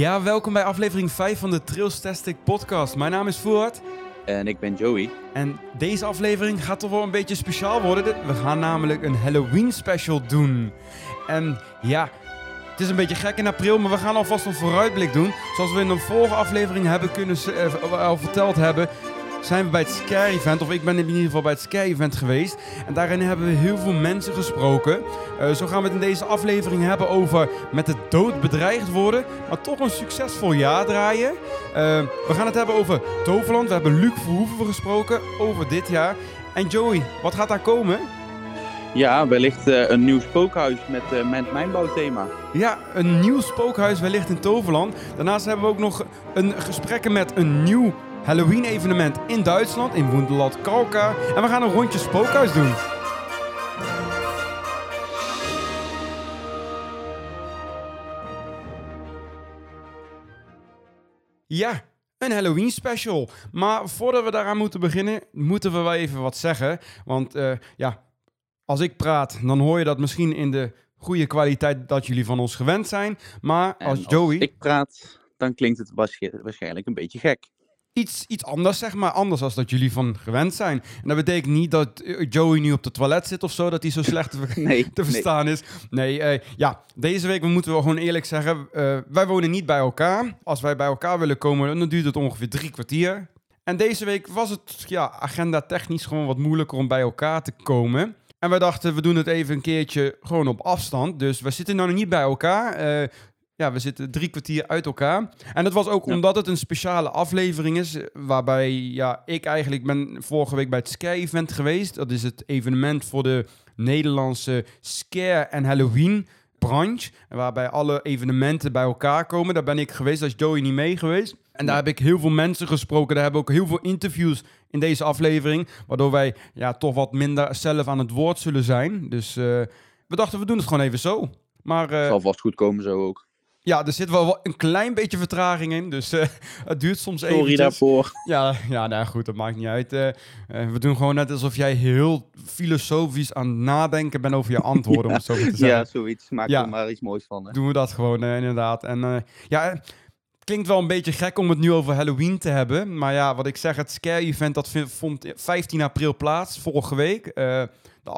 Ja, welkom bij aflevering 5 van de Trailstastic podcast. Mijn naam is Voort. En ik ben Joey. En deze aflevering gaat toch wel een beetje speciaal worden. We gaan namelijk een Halloween special doen. En ja, het is een beetje gek in april, maar we gaan alvast een vooruitblik doen. Zoals we in de vorige aflevering hebben kunnen, al verteld hebben, zijn we bij het Scare Event, of ik ben in ieder geval bij het Scare Event geweest. En daarin hebben we heel veel mensen gesproken. Uh, zo gaan we het in deze aflevering hebben over met de dood bedreigd worden, maar toch een succesvol jaar draaien. Uh, we gaan het hebben over Toverland. We hebben Luc Verhoeven gesproken over dit jaar. En Joey, wat gaat daar komen? Ja, wellicht uh, een nieuw spookhuis met, uh, met mijnbouwthema. Ja, een nieuw spookhuis wellicht in Toverland. Daarnaast hebben we ook nog een gesprekken met een nieuw Halloween-evenement in Duitsland, in Wonderland Kalka. En we gaan een rondje spookhuis doen. Ja, een Halloween special. Maar voordat we daaraan moeten beginnen, moeten we wel even wat zeggen. Want uh, ja, als ik praat, dan hoor je dat misschien in de goede kwaliteit dat jullie van ons gewend zijn. Maar als, als Joey. ik praat, dan klinkt het waarschijnlijk een beetje gek iets, iets anders, zeg maar. Anders als dat jullie van gewend zijn. En dat betekent niet dat eh, Joey nu op de toilet zit of zo, dat hij zo slecht te, nee, te verstaan is. Nee, uh, ja, deze week moeten we gewoon eerlijk zeggen, uh, wij wonen niet bij elkaar. Als wij bij elkaar willen komen, dan duurt het ongeveer drie kwartier. En deze week was het ja, agenda technisch gewoon wat moeilijker om bij elkaar te komen. En wij dachten, we doen het even een keertje gewoon op afstand. Dus we zitten nou nog niet bij elkaar. Uh, ja, we zitten drie kwartier uit elkaar. En dat was ook omdat het een speciale aflevering is. Waarbij ja, ik eigenlijk ben vorige week bij het Scare Event geweest. Dat is het evenement voor de Nederlandse Scare en Halloween branche. Waarbij alle evenementen bij elkaar komen. Daar ben ik geweest. Daar is Joey niet mee geweest. En daar heb ik heel veel mensen gesproken. Daar hebben we ook heel veel interviews in deze aflevering. Waardoor wij ja, toch wat minder zelf aan het woord zullen zijn. Dus uh, we dachten, we doen het gewoon even zo. Maar, uh, zal vast goed komen zo ook. Ja, er zit wel een klein beetje vertraging in. Dus uh, het duurt soms even. Sorry daarvoor. Ja, ja nou goed, dat maakt niet uit. Uh, we doen gewoon net alsof jij heel filosofisch aan het nadenken bent over je antwoorden. om het zo te zeggen. Ja, zoiets. Maak er maar iets moois van. Hè? Doen we dat gewoon, inderdaad. En ja, het klinkt wel een beetje gek om het nu over Halloween te hebben. Maar ja, wat ik zeg, het Scare Event dat vond 15 april plaats, vorige week. de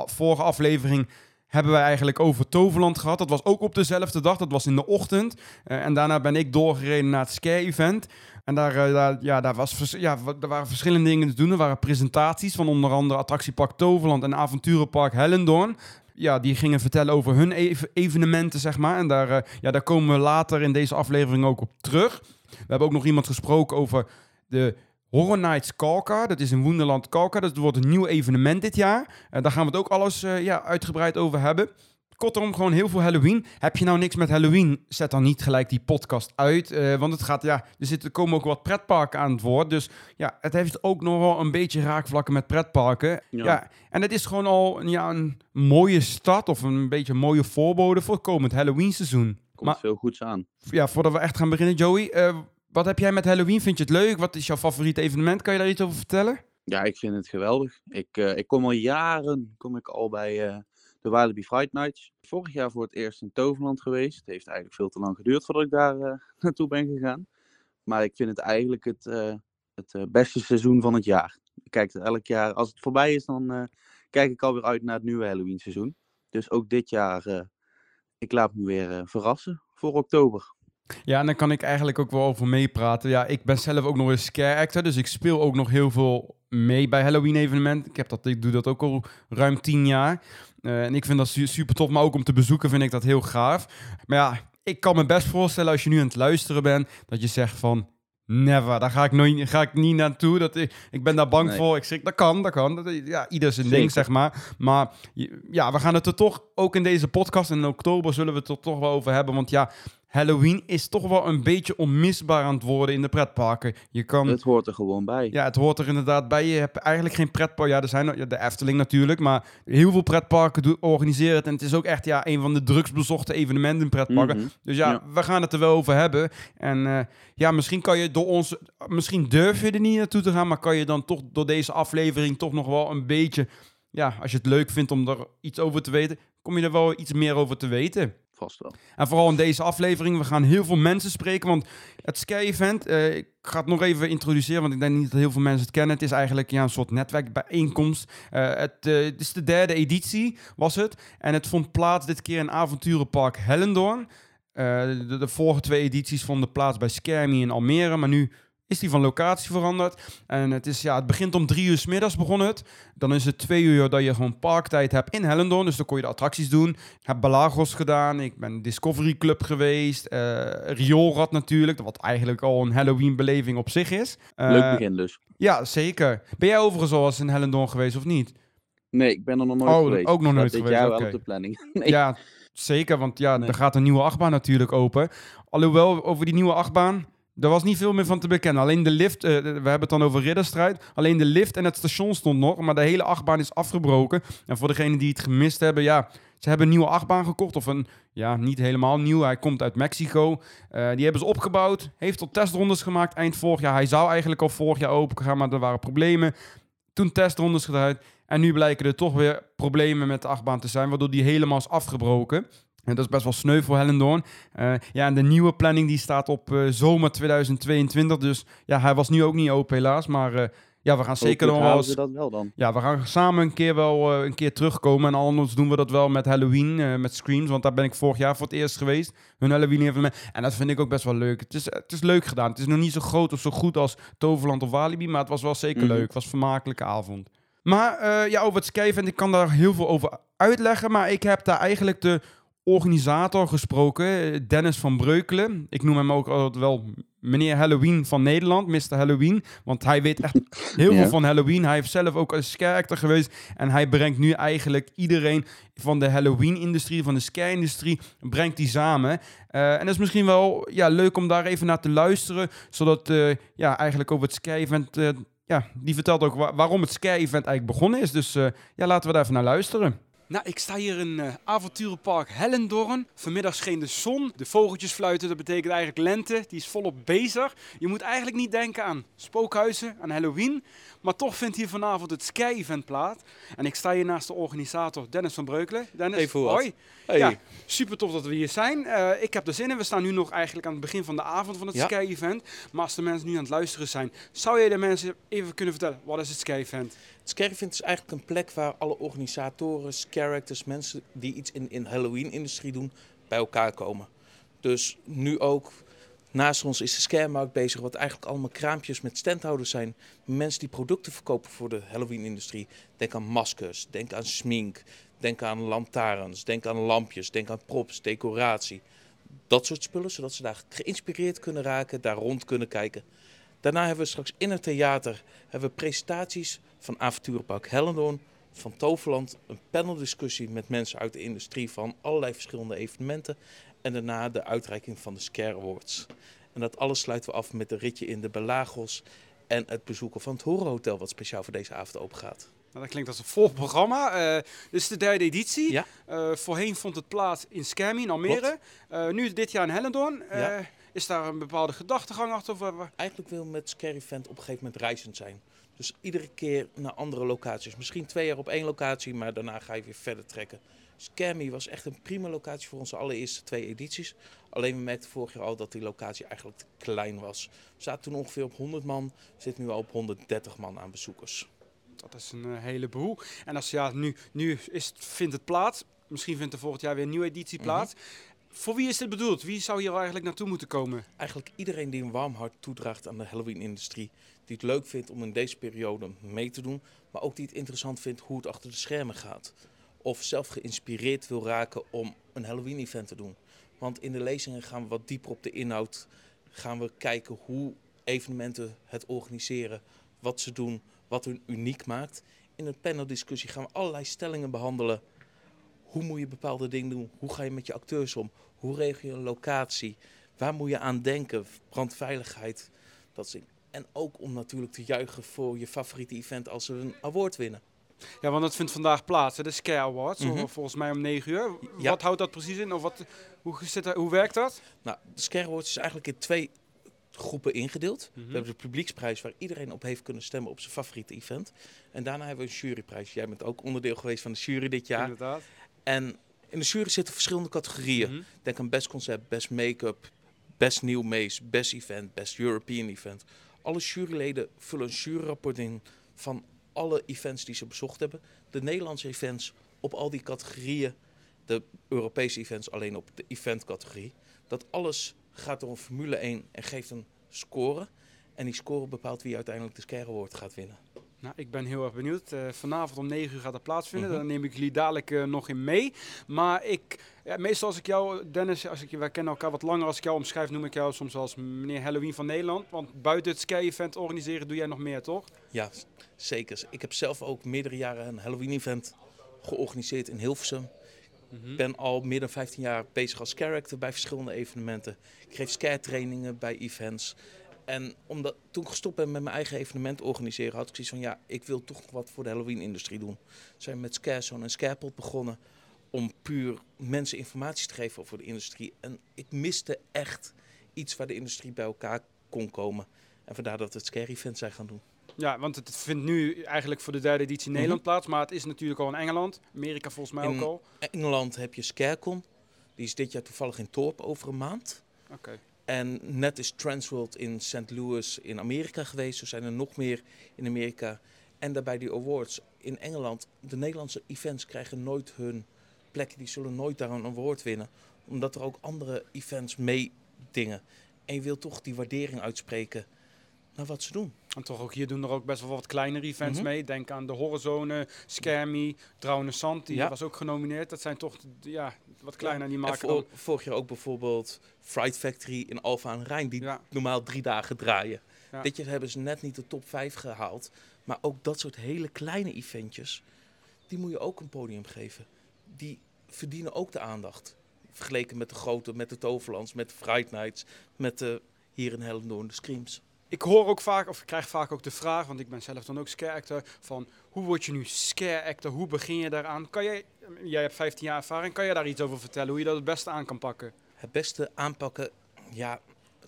vorige aflevering hebben wij eigenlijk over Toverland gehad. Dat was ook op dezelfde dag, dat was in de ochtend. Uh, en daarna ben ik doorgereden naar het Scare-event. En daar, daar, ja, daar, was, ja, er waren verschillende dingen te doen. Er waren presentaties van onder andere Attractiepark Toverland en Avonturenpark Hellendoorn. Ja, die gingen vertellen over hun evenementen, zeg maar. En daar, uh, ja, daar komen we later in deze aflevering ook op terug. We hebben ook nog iemand gesproken over de Horror Nights Kalka. Dat is in Wonderland Kalka. Dat wordt een nieuw evenement dit jaar. Uh, daar gaan we het ook alles uh, ja, uitgebreid over hebben. Kortom, gewoon heel veel Halloween. Heb je nou niks met Halloween? Zet dan niet gelijk die podcast uit. Uh, want het gaat, ja, er, zitten, komen ook wat pretparken aan het woord. Dus ja, het heeft ook nog wel een beetje raakvlakken met pretparken. Ja. ja en het is gewoon al ja, een mooie start of een beetje een mooie voorbode voor het komend Halloween seizoen. Komt maar, veel goeds aan. Ja, voordat we echt gaan beginnen, Joey. Wat heb jij met Halloween? Vind je het leuk? Wat is jouw favoriete evenement? Kan je daar iets over vertellen? Ja, ik vind het geweldig. Ik, uh, ik kom al jaren kom ik al bij uh, de Walibi Fright Nights. Vorig jaar voor het eerst in Toverland geweest. Het heeft eigenlijk veel te lang geduurd voordat ik daar uh, naartoe ben gegaan. Maar ik vind het eigenlijk het, het beste seizoen van het jaar. Ik kijk er elk jaar, als het voorbij is, dan kijk ik alweer uit naar het nieuwe Halloween seizoen. Dus ook dit jaar, ik laat me weer verrassen voor oktober. Ja, en dan kan ik eigenlijk ook wel over meepraten. Ja, ik ben zelf ook nog een scare actor, dus ik speel ook nog heel veel mee bij Halloween evenementen. Ik, heb dat, ik doe dat ook al ruim tien jaar. Uh, en ik vind dat super tof, maar ook om te bezoeken vind ik dat heel gaaf. Maar ja, ik kan me best voorstellen als je nu aan het luisteren bent, dat je zegt van... Never, daar ga ik, nooit, ga ik niet naartoe. Dat, ik, ik ben daar bang voor. Ik zeg, dat kan, dat kan. Dat, ja, ieder zijn ding, zeg maar. Maar ja, we gaan het er toch, ook in deze podcast in oktober, zullen we het er toch wel over hebben. Want ja, Halloween is toch wel een beetje onmisbaar aan het worden in de pretparken. Je kan, het hoort er gewoon bij. Ja, het hoort er inderdaad bij. Je hebt eigenlijk geen pretpark. Ja, er zijn de Efteling natuurlijk, maar heel veel pretparken organiseren het. En het is ook echt ja, een van de drugsbezochte evenementen in pretparken. Mhm. Dus ja, we gaan het er wel over hebben. En uh, ja, misschien kan je door ons, misschien durf je er niet naartoe te gaan, maar kan je dan toch door deze aflevering toch nog wel een beetje, ja, als je het leuk vindt om er iets over te weten, kom je er wel iets meer over te weten En vooral in deze aflevering, we gaan heel veel mensen spreken. Want het Scare Event, eh, ik ga het nog even introduceren, want ik denk niet dat heel veel mensen het kennen. Het is eigenlijk ja, een soort netwerkbijeenkomst. Het, uh, het is de derde editie, was het. En het vond plaats dit keer in Avonturenpark Hellendoorn. De, de, vorige twee edities vonden plaats bij Scare in Almere, maar nu is die van locatie veranderd. En het, is, ja, het begint om drie uur s middags begonnen het. Dan is het twee uur dat je gewoon parktijd hebt in Hellendoorn. Dus dan kon je de attracties doen. Ik heb Balagos gedaan. Ik ben Discovery Club geweest. Uh, Rioolrad natuurlijk. Wat eigenlijk al een Halloween beleving op zich is. Uh, Leuk begin dus. Ja, zeker. Ben jij overigens al eens in Hellendoorn geweest of niet? Nee, ik ben er nog nooit oh, geweest. ook nog nooit geweest. Jaar wel op de planning. Nee. Ja, zeker. Want ja, nee. er gaat een nieuwe achtbaan natuurlijk open. Alhoewel, over die nieuwe achtbaan er was niet veel meer van te bekennen. Alleen de lift, uh, we hebben het dan over ridderstrijd. Alleen de lift en het station stond nog, maar de hele achtbaan is afgebroken. En voor degenen die het gemist hebben, ja, ze hebben een nieuwe achtbaan gekocht. Of een, ja, niet helemaal nieuw. Hij komt uit Mexico. Uh, die hebben ze opgebouwd. Heeft al testrondes gemaakt eind vorig jaar. Hij zou eigenlijk al vorig jaar open gaan, maar er waren problemen. Toen testrondes gedaan. En nu blijken er toch weer problemen met de achtbaan te zijn, waardoor die helemaal is afgebroken. En dat is best wel sneu voor Hellendoorn. Uh, ja, en de nieuwe planning die staat op uh, zomer 2022. Dus ja, hij was nu ook niet open helaas. Maar uh, ja, we gaan zeker nog wel dat wel dan? Ja, we gaan samen een keer wel een keer terugkomen. En anders doen we dat wel met Halloween, met Screams. Want daar ben ik vorig jaar voor het eerst geweest. Hun Halloween evenement. En dat vind ik ook best wel leuk. Het is, het is leuk gedaan. Het is nog niet zo groot of zo goed als Toverland of Walibi. Maar het was wel zeker mm -hmm. leuk. Het was een vermakelijke avond. Maar ja, over het Skyvent, ik kan daar heel veel over uitleggen. Maar ik heb daar eigenlijk de organisator gesproken, Dennis van Breukelen. Ik noem hem ook altijd wel meneer Halloween van Nederland, Mr. Halloween. Want hij weet echt heel veel van Halloween. Hij heeft zelf ook als character geweest. En hij brengt nu eigenlijk iedereen van de Halloween-industrie, van de scare-industrie, brengt die samen. Uh, en dat is misschien wel ja, leuk om daar even naar te luisteren. Zodat uh, ja, eigenlijk over het scare-event... Uh, ja, die vertelt ook waarom het scare-event eigenlijk begonnen is. Dus ja, laten we daar even naar luisteren. Nou, ik sta hier in uh, avonturenpark Hellendoorn. Vanmiddag scheen de zon, de vogeltjes fluiten, dat betekent eigenlijk lente. Die is volop bezig. Je moet eigenlijk niet denken aan spookhuizen, aan Halloween. Maar toch vindt hier vanavond het Sky-event plaats. En ik sta hier naast de organisator Dennis van Breukelen. Dennis, hey, hoi. Hey. Ja, super tof dat we hier zijn. Uh, ik heb er zin in. We staan nu nog eigenlijk aan het begin van de avond van het ja. Sky-event. Maar als de mensen nu aan het luisteren zijn, zou je de mensen even kunnen vertellen, wat is het Sky-event? Het Sky-event is eigenlijk een plek waar alle organisatoren, characters, mensen die iets in de Halloween-industrie doen, bij elkaar komen. Dus nu ook Naast ons is de scaremarkt bezig, wat eigenlijk allemaal kraampjes met standhouders zijn. Mensen die producten verkopen voor de Halloween-industrie. Denk aan maskers, denk aan smink, denk aan lantaarns, denk aan lampjes, denk aan props, decoratie. Dat soort spullen, zodat ze daar geïnspireerd kunnen raken, daar rond kunnen kijken. Daarna hebben we straks in het theater hebben we presentaties van Avonturenpark Hellendoorn, van Toverland, een paneldiscussie met mensen uit de industrie van allerlei verschillende evenementen. En daarna de uitreiking van de Scare Awards. En dat alles sluiten we af met een ritje in de Belagos en het bezoeken van het Horrorhotel, wat speciaal voor deze avond open gaat. Nou, dat klinkt als een vol programma. Uh, dit is de derde editie. Ja. Uh, voorheen vond het plaats in Skermie in Almere. Uh, nu dit jaar in Hellendoorn. Ja. Is daar een bepaalde gedachtegang achter? Of, Eigenlijk wil met Scary Event op een gegeven moment reizend zijn. Dus iedere keer naar andere locaties. Misschien twee jaar op één locatie, maar daarna ga je weer verder trekken. Scammy was echt een prima locatie voor onze allereerste twee edities. Alleen we merkten vorig jaar al dat die locatie eigenlijk te klein was. We zaten toen ongeveer op 100 man, zitten nu al op 130 man aan bezoekers. Dat is een uh, heleboel. En als ja, nu, nu is, vindt het plaats. Misschien vindt er volgend jaar weer een nieuwe editie mhm. plaats. Voor wie is dit bedoeld? Wie zou hier eigenlijk naartoe moeten komen? Eigenlijk iedereen die een warm hart toedraagt aan de Halloween-industrie. Die het leuk vindt om in deze periode mee te doen. Maar ook die het interessant vindt hoe het achter de schermen gaat of zelf geïnspireerd wil raken om een Halloween-event te doen. Want in de lezingen gaan we wat dieper op de inhoud. Gaan we kijken hoe evenementen het organiseren, wat ze doen, wat hun uniek maakt. In een paneldiscussie gaan we allerlei stellingen behandelen. Hoe moet je bepaalde dingen doen? Hoe ga je met je acteurs om? Hoe regel je een locatie? Waar moet je aan denken? Brandveiligheid, dat En ook om natuurlijk te juichen voor je favoriete event als ze een award winnen. Ja, want dat vindt vandaag plaats, de Scare Awards, mm volgens mij om 9 uur. Wat houdt dat precies in? Of wat, hoe, zit dat, hoe werkt dat? Nou, de Scare Awards is eigenlijk in twee groepen ingedeeld. We mhm. hebben de publieksprijs waar iedereen op heeft kunnen stemmen op zijn favoriete event. En daarna hebben we een juryprijs. Jij bent ook onderdeel geweest van de jury dit jaar. Inderdaad. En In de jury zitten verschillende categorieën. Mhm. Denk aan best concept, best make-up, best new maze, best event, best European event. Alle juryleden vullen een juryrapport in van alle events die ze bezocht hebben. De Nederlandse events op al die categorieën. De Europese events alleen op de eventcategorie. Dat alles gaat door een Formule 1 en geeft een score. En die score bepaalt wie uiteindelijk de Scare Award gaat winnen. Nou, ik ben heel erg benieuwd. Eh, vanavond om 9 uur gaat dat plaatsvinden. Mhm. Dan neem ik jullie dadelijk eh, nog in mee. Maar ik, ja, meestal als ik jou, Dennis, als ik, je- wij kennen elkaar wat langer, als ik jou omschrijf, noem ik jou soms als meneer Halloween van Nederland. Want buiten het Sky-event organiseren doe jij nog meer, toch? Ja, zeker. Ik heb zelf ook meerdere jaren een Halloween-event georganiseerd in Hilversum. Ik ben al meer dan 15 jaar bezig als character bij verschillende evenementen. Ik geef scare-trainingen bij events. En omdat, toen ik gestopt ben met mijn eigen evenement organiseren, had ik zoiets van ja, ik wil toch nog wat voor de Halloween-industrie doen. Zijn met Scarezone en Scarepot begonnen om puur mensen informatie te geven over de industrie. En ik miste echt iets waar de industrie bij elkaar kon komen. En vandaar dat we het Scare-event zijn gaan doen. Ja, want het vindt nu eigenlijk voor de derde editie in Nederland plaats. Maar het is natuurlijk al in Engeland. Amerika volgens mij In- ook al. Engeland heb je Scarecon. Die is dit jaar toevallig in Torp over een maand. Oké. En net is Transworld in St. Louis in Amerika geweest. Er zijn er nog meer in Amerika. En daarbij die awards in Engeland. De Nederlandse events krijgen nooit hun plek. Die zullen nooit daar een award winnen. Omdat er ook andere events meedingen. En je wilt toch die waardering uitspreken naar wat ze doen. En toch ook hier doen er ook best wel wat kleinere events Mhm. mee. Denk aan de Horizone, Scare Me, Trouwne Sand. Die Ja. was ook genomineerd. Dat zijn toch ja, wat kleiner. Die En maken vorig jaar ook bijvoorbeeld Fright Factory in Alphen aan Rijn. Die Ja. normaal drie dagen draaien. Ja. Dit jaar hebben ze net niet de top 5 gehaald. Maar ook dat soort hele kleine eventjes, die moet je ook een podium geven. Die verdienen ook de aandacht. Vergeleken met de grote, met de Toverlands, met de Fright Nights, met de hier in Hellendoorn, de Screams. Ik hoor ook vaak, of ik krijg vaak ook de vraag, want ik ben zelf dan ook scare actor, van hoe word je nu scare actor? Hoe begin je daaraan? Kan jij, jij hebt 15 jaar ervaring, kan je daar iets over vertellen? Hoe je dat het beste aan kan pakken? Het beste aanpakken, ja,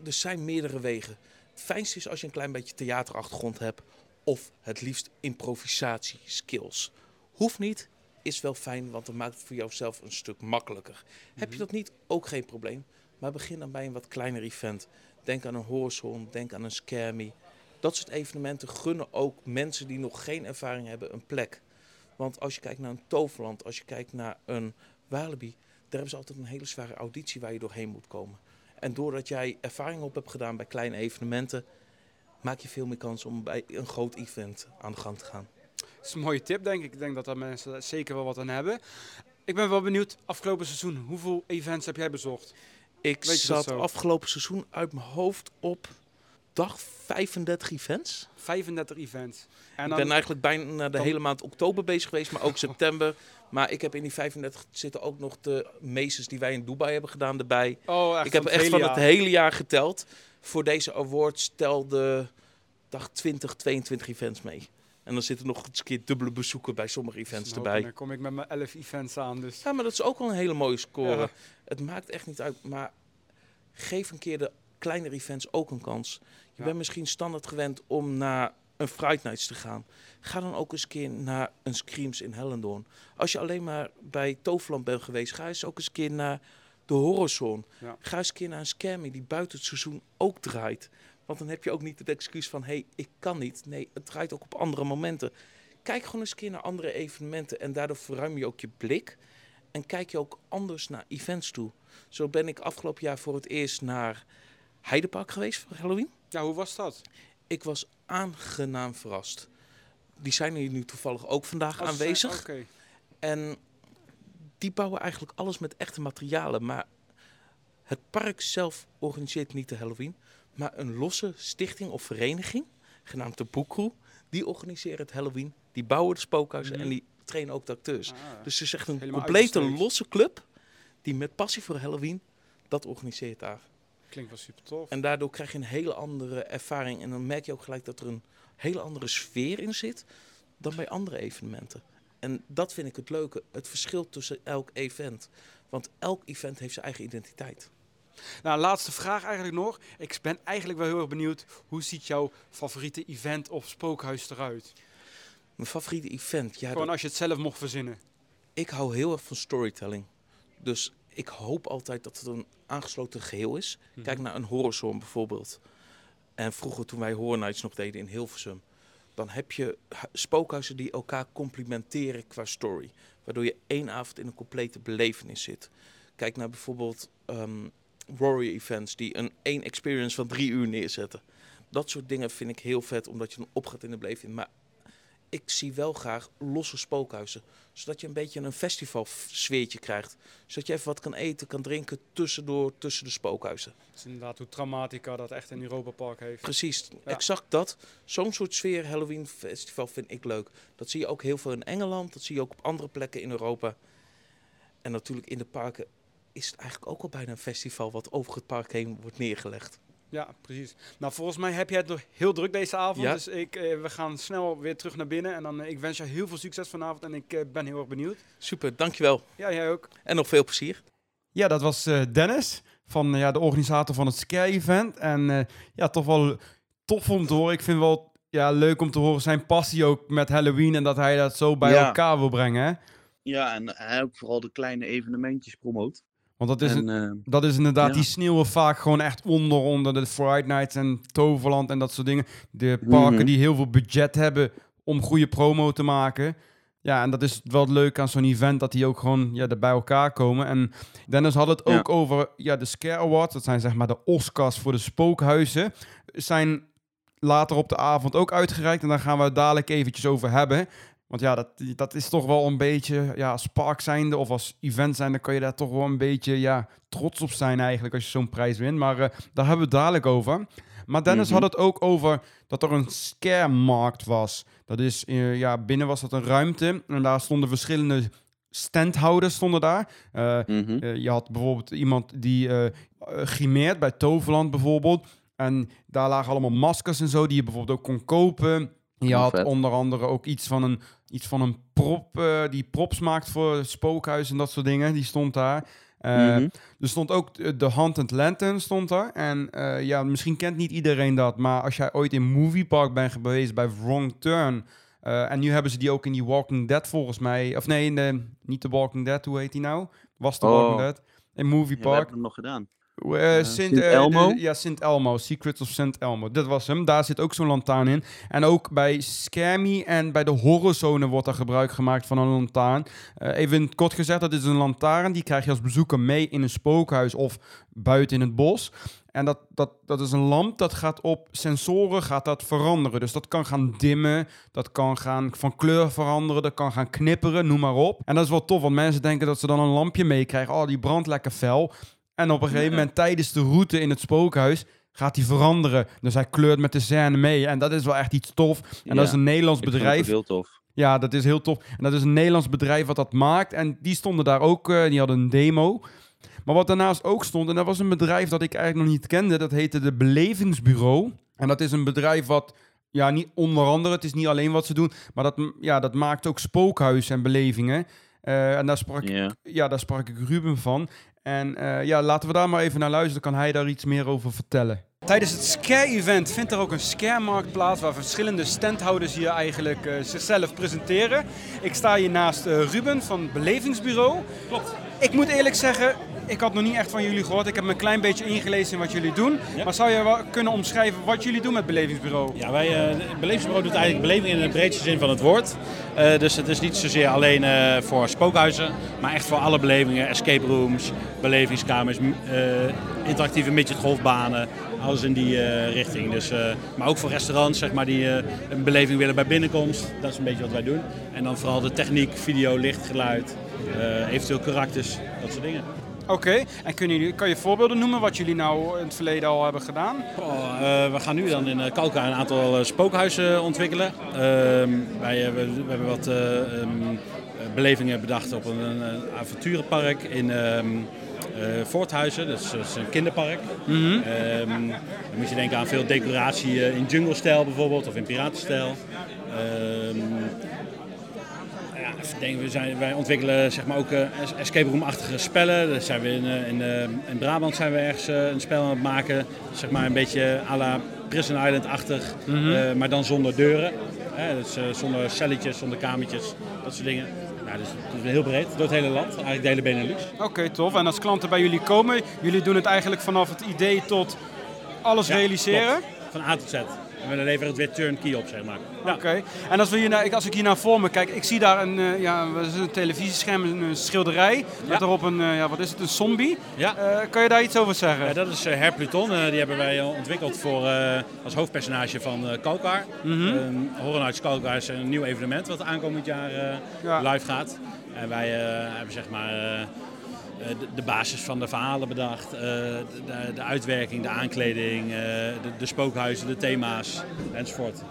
er zijn meerdere wegen. Het fijnste is als je een klein beetje theaterachtergrond hebt. Of het liefst improvisatie skills. Hoeft niet, is wel fijn, want dat maakt het voor jouzelf een stuk makkelijker. Heb je dat niet, ook geen probleem. Maar begin dan bij een wat kleiner event. Denk aan een Horizon, denk aan een Me. Dat soort evenementen gunnen ook mensen die nog geen ervaring hebben een plek. Want als je kijkt naar een Toverland, als je kijkt naar een Walibi, daar hebben ze altijd een hele zware auditie waar je doorheen moet komen. En doordat jij ervaring op hebt gedaan bij kleine evenementen, maak je veel meer kans om bij een groot event aan de gang te gaan. Dat is een mooie tip, denk ik. Ik denk dat daar mensen zeker wel wat aan hebben. Ik ben wel benieuwd, afgelopen seizoen, hoeveel events heb jij bezocht? Ik zat afgelopen seizoen uit mijn hoofd op dag 35 events. 35 events. En Ik dan, ben eigenlijk bijna de hele maand oktober bezig geweest, maar ook september. Maar ik heb in die 35 zitten ook nog de meesters die wij in Dubai hebben gedaan erbij. oh, echt ik heb echt van jaar. het hele jaar geteld. Voor deze awards telde dag 20, 22 events mee. En dan zitten nog eens een keer dubbele bezoeken bij sommige events erbij. Dan kom ik met mijn 11 events aan, dus... Ja, maar dat is ook wel een hele mooie score. Ja. Het maakt echt niet uit, maar geef een keer de kleinere events ook een kans. Je Ja. bent misschien standaard gewend om naar een Fright Nights te gaan. Ga dan ook eens een keer naar een Screams in Hellendoorn. Als je alleen maar bij Toverland bent geweest, ga eens ook eens een keer naar de Horrorzone. Ja. Ga eens een keer naar een Scammy die buiten het seizoen ook draait. Want dan heb je ook niet het excuus van, hé, hey, ik kan niet. Nee, het draait ook op andere momenten. Kijk gewoon eens een keer naar andere evenementen en daardoor verruim je ook je blik. En kijk je ook anders naar events toe. Zo ben ik afgelopen jaar voor het eerst naar Heidepark geweest voor Halloween. Ja, hoe was dat? Ik was aangenaam verrast. Die zijn hier nu toevallig ook vandaag Als- aanwezig. Oké. En die bouwen eigenlijk alles met echte materialen. Maar het park zelf organiseert niet de Halloween. Maar een losse stichting of vereniging, genaamd de Boekroe, die organiseren het Halloween. Die bouwen de spookhuizen Mhm. en die trainen ook de acteurs. Ah. Dus het is echt een complete losse club die met passie voor Halloween dat organiseert daar. Klinkt wel super tof. En daardoor krijg je een hele andere ervaring. En dan merk je ook gelijk dat er een hele andere sfeer in zit dan bij andere evenementen. En dat vind ik het leuke. Het verschil tussen elk event. Want elk event heeft zijn eigen identiteit. Nou, laatste vraag eigenlijk nog. Ik ben eigenlijk wel heel erg benieuwd. Hoe ziet jouw favoriete event of spookhuis eruit? Mijn favoriete event. Ja, Gewoon als je het zelf mocht verzinnen. ik hou heel erg van storytelling. Dus ik hoop altijd dat het een aangesloten geheel is. Kijk naar een horrorzone bijvoorbeeld. En vroeger toen wij Horror Nights nog deden in Hilversum, dan heb je hu- spookhuizen die elkaar complementeren qua story. Waardoor je één avond in een complete belevenis zit. Kijk naar bijvoorbeeld ehm Warrior Events die een één experience van drie uur neerzetten. Dat soort dingen vind ik heel vet, omdat je dan opgaat in de beleving. Maar ik zie wel graag losse spookhuizen. Zodat je een beetje een festival sfeertje krijgt. Zodat je even wat kan eten, kan drinken tussendoor, tussen de spookhuizen. Dat is inderdaad hoe Dramatica dat echt in Europa Park heeft. Precies, Ja. exact dat. Zo'n soort sfeer Halloween festival vind ik leuk. Dat zie je ook heel veel in Engeland, dat zie je ook op andere plekken in Europa. En natuurlijk in de parken is het eigenlijk ook al bijna een festival wat over het park heen wordt neergelegd. Ja, precies. Nou, volgens mij heb jij het nog heel druk deze avond. Ja. Dus ik, eh, we gaan snel weer terug naar binnen. En dan, eh, ik wens je heel veel succes vanavond. En ik eh, ben heel erg benieuwd. Super, dankjewel. Ja, jij ook. En nog veel plezier. Ja, dat was eh, Dennis, van ja, de organisator van het Scare Event. En eh, ja, toch wel tof om te horen. Ik vind wel ja, leuk om te horen zijn passie ook met Halloween. En dat hij dat zo bij Ja. elkaar wil brengen. Hè? Ja, en hij ook vooral de kleine evenementjes promoot. Want dat is, en, een- eh, dat is inderdaad, ja. die sneeuwen vaak gewoon echt onder, onder de Fright Nights en Toverland en dat soort dingen. De parken Mhm. die heel veel budget hebben om goede promo te maken. Ja, en dat is wel leuk aan zo'n event, dat die ook gewoon ja, er bij elkaar komen. En Dennis had het Ja. ook over ja, de Scare Awards. Dat zijn zeg maar de Oscars voor de spookhuizen. Zijn later op de avond ook uitgereikt. En daar gaan we het dadelijk eventjes over hebben. Want ja, dat, dat is toch wel een beetje, ja, als park zijnde of als event zijnde, kan je daar toch wel een beetje, ja, trots op zijn eigenlijk als je zo'n prijs wint. Maar eh, daar hebben we het dadelijk over. Maar Dennis Mhm. had het ook over dat er een scaremarkt was. Dat is, eh, ja, binnen was dat een ruimte en daar stonden verschillende standhouders stonden daar. Eh, mhm. je had bijvoorbeeld iemand die grimeert bij Toverland bijvoorbeeld. En daar lagen allemaal maskers en zo die je bijvoorbeeld ook kon kopen. Je Oh, had vet. onder andere ook iets van een, iets van een prop, eh, die props maakt voor spookhuis en dat soort dingen. Die stond daar. Eh, Mhm. Er stond ook de- Haunted Lantern stond er. En eh, ja, misschien kent niet iedereen dat. Maar als jij ooit in Movie Park bent geweest bij Wrong Turn... eh, en nu hebben ze die ook in die Walking Dead volgens mij. Of nee, in de, niet de Walking Dead, hoe heet die nou? Was de Oh. Walking Dead? In Movie Ja, we Park. hebben hem nog gedaan. Eh, Sint, Sint eh, Elmo? de- ja, Sint Elmo. Secrets of Sint Elmo. Dat was hem. Daar zit ook zo'n lantaarn in. En ook bij Scare Me en bij de horrorzone wordt er gebruik gemaakt van een lantaarn. Eh, even kort gezegd, dat is een lantaarn. Die krijg je als bezoeker mee in een spookhuis of buiten in het bos. En dat, dat, dat is een lamp dat gaat op sensoren gaat dat veranderen. Dus dat kan gaan dimmen, dat kan gaan van kleur veranderen, dat kan gaan knipperen, noem maar op. En dat is wel tof, want mensen denken dat ze dan een lampje meekrijgen. Oh, die brandt lekker fel. En op een gegeven moment tijdens de route in het spookhuis gaat die veranderen. Dus hij kleurt met de scène mee. En dat is wel echt iets tof. En dat is een Nederlands bedrijf. heel tof. Ja, dat is heel tof. En dat is een Nederlands bedrijf wat dat maakt. En die stonden daar ook, eh, die hadden een demo. Maar wat daarnaast ook stond, en dat was een bedrijf dat ik eigenlijk nog niet kende, dat heette de Belevingsbureau. En dat is een bedrijf wat, ja, niet onder andere, het is niet alleen wat ze doen, maar dat, ja, dat maakt ook spookhuizen en belevingen. Eh, en daar sprak, ja, daar sprak ik Ruben van. En eh, ja, laten we daar maar even naar luisteren, kan hij daar iets meer over vertellen. Tijdens het Scare-event vindt er ook een Scare-markt plaats waar verschillende standhouders hier eigenlijk eh, zichzelf presenteren. Ik sta hier naast eh, Ruben van het Belevingsbureau. Klopt. Ik moet eerlijk zeggen, ik had nog niet echt van jullie gehoord. Ik heb me een klein beetje ingelezen in wat jullie doen. Ja. Maar zou je wel kunnen omschrijven wat jullie doen met Belevingsbureau? Ja, wij, eh, het belevingsbureau doet eigenlijk beleving in de breedste zin van het woord. Eh, dus het is niet zozeer alleen eh, voor spookhuizen, maar echt voor alle belevingen. Escape rooms, belevingskamers, interactieve midgetgolfbanen, alles in die richting. Dus, maar ook voor restaurants zeg maar, die een beleving willen bij binnenkomst. Dat is een beetje wat wij doen. En dan vooral de techniek, video, licht, geluid, eventueel karakters, dat soort dingen. Oké, en kunnen jullie, kan je voorbeelden noemen wat jullie nou in het verleden al hebben gedaan? Oh, eh, we gaan nu dan in eh, Kalka een aantal eh, spookhuizen ontwikkelen. Ehm, wij, we, we hebben wat eh, ehm, eh, belevingen bedacht op een, een avonturenpark in eh, Voorthuizen. Dat is, dat is een kinderpark. Ehm, dan moet je denken aan veel decoratie in jungle-stijl bijvoorbeeld of in piratenstijl. We zijn, wij ontwikkelen zeg maar, ook eh, es- escape room-achtige spellen. Daar zijn we in, eh, in, eh, in Brabant zijn we ergens een spel aan het maken. Zeg maar een beetje à la Prison Island-achtig, eh, maar dan zonder deuren. Dus, zonder celletjes, zonder kamertjes, dat soort dingen. Nou, dus het is heel breed, door het hele land, eigenlijk de hele Benelux. Oké, tof. En als klanten bij jullie komen, jullie doen het eigenlijk vanaf het idee tot alles Ja, realiseren? klopt. Van A tot Z. En we leveren het weer turnkey op, zeg maar. Ja. Oké. En als, we hier naar, ik- als ik hier naar voor me kijk, ik zie daar een, eh, ja, een televisiescherm, een, een schilderij. Met Ja. erop een, eh, ja, wat is het, een zombie. Ja. Eh, kan je daar iets over zeggen? Ja, dat is Her Pluton. Die hebben wij ontwikkeld voor, als hoofdpersonage van Kalkar. Mhm. Eh, Horror Nights Kalkar is een nieuw evenement wat aankomend jaar Ja. live gaat. En wij hebben zeg maar de, de basis van de verhalen bedacht. eh, de, de, uitwerking, de aankleding, eh, de, de spookhuizen, de thema's enzovoort.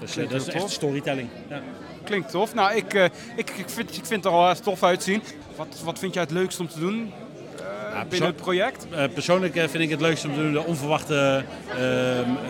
Dus eh, dat is echt tof. storytelling. Ja. Klinkt tof. Nou, ik, eh, ik, ik, vind, ik vind het er al tof uitzien. Wat, wat vind jij het leukst om te doen eh, Ja, binnen het project? Eh, persoonlijk eh, vind ik het leukst om te doen de onverwachte ehm,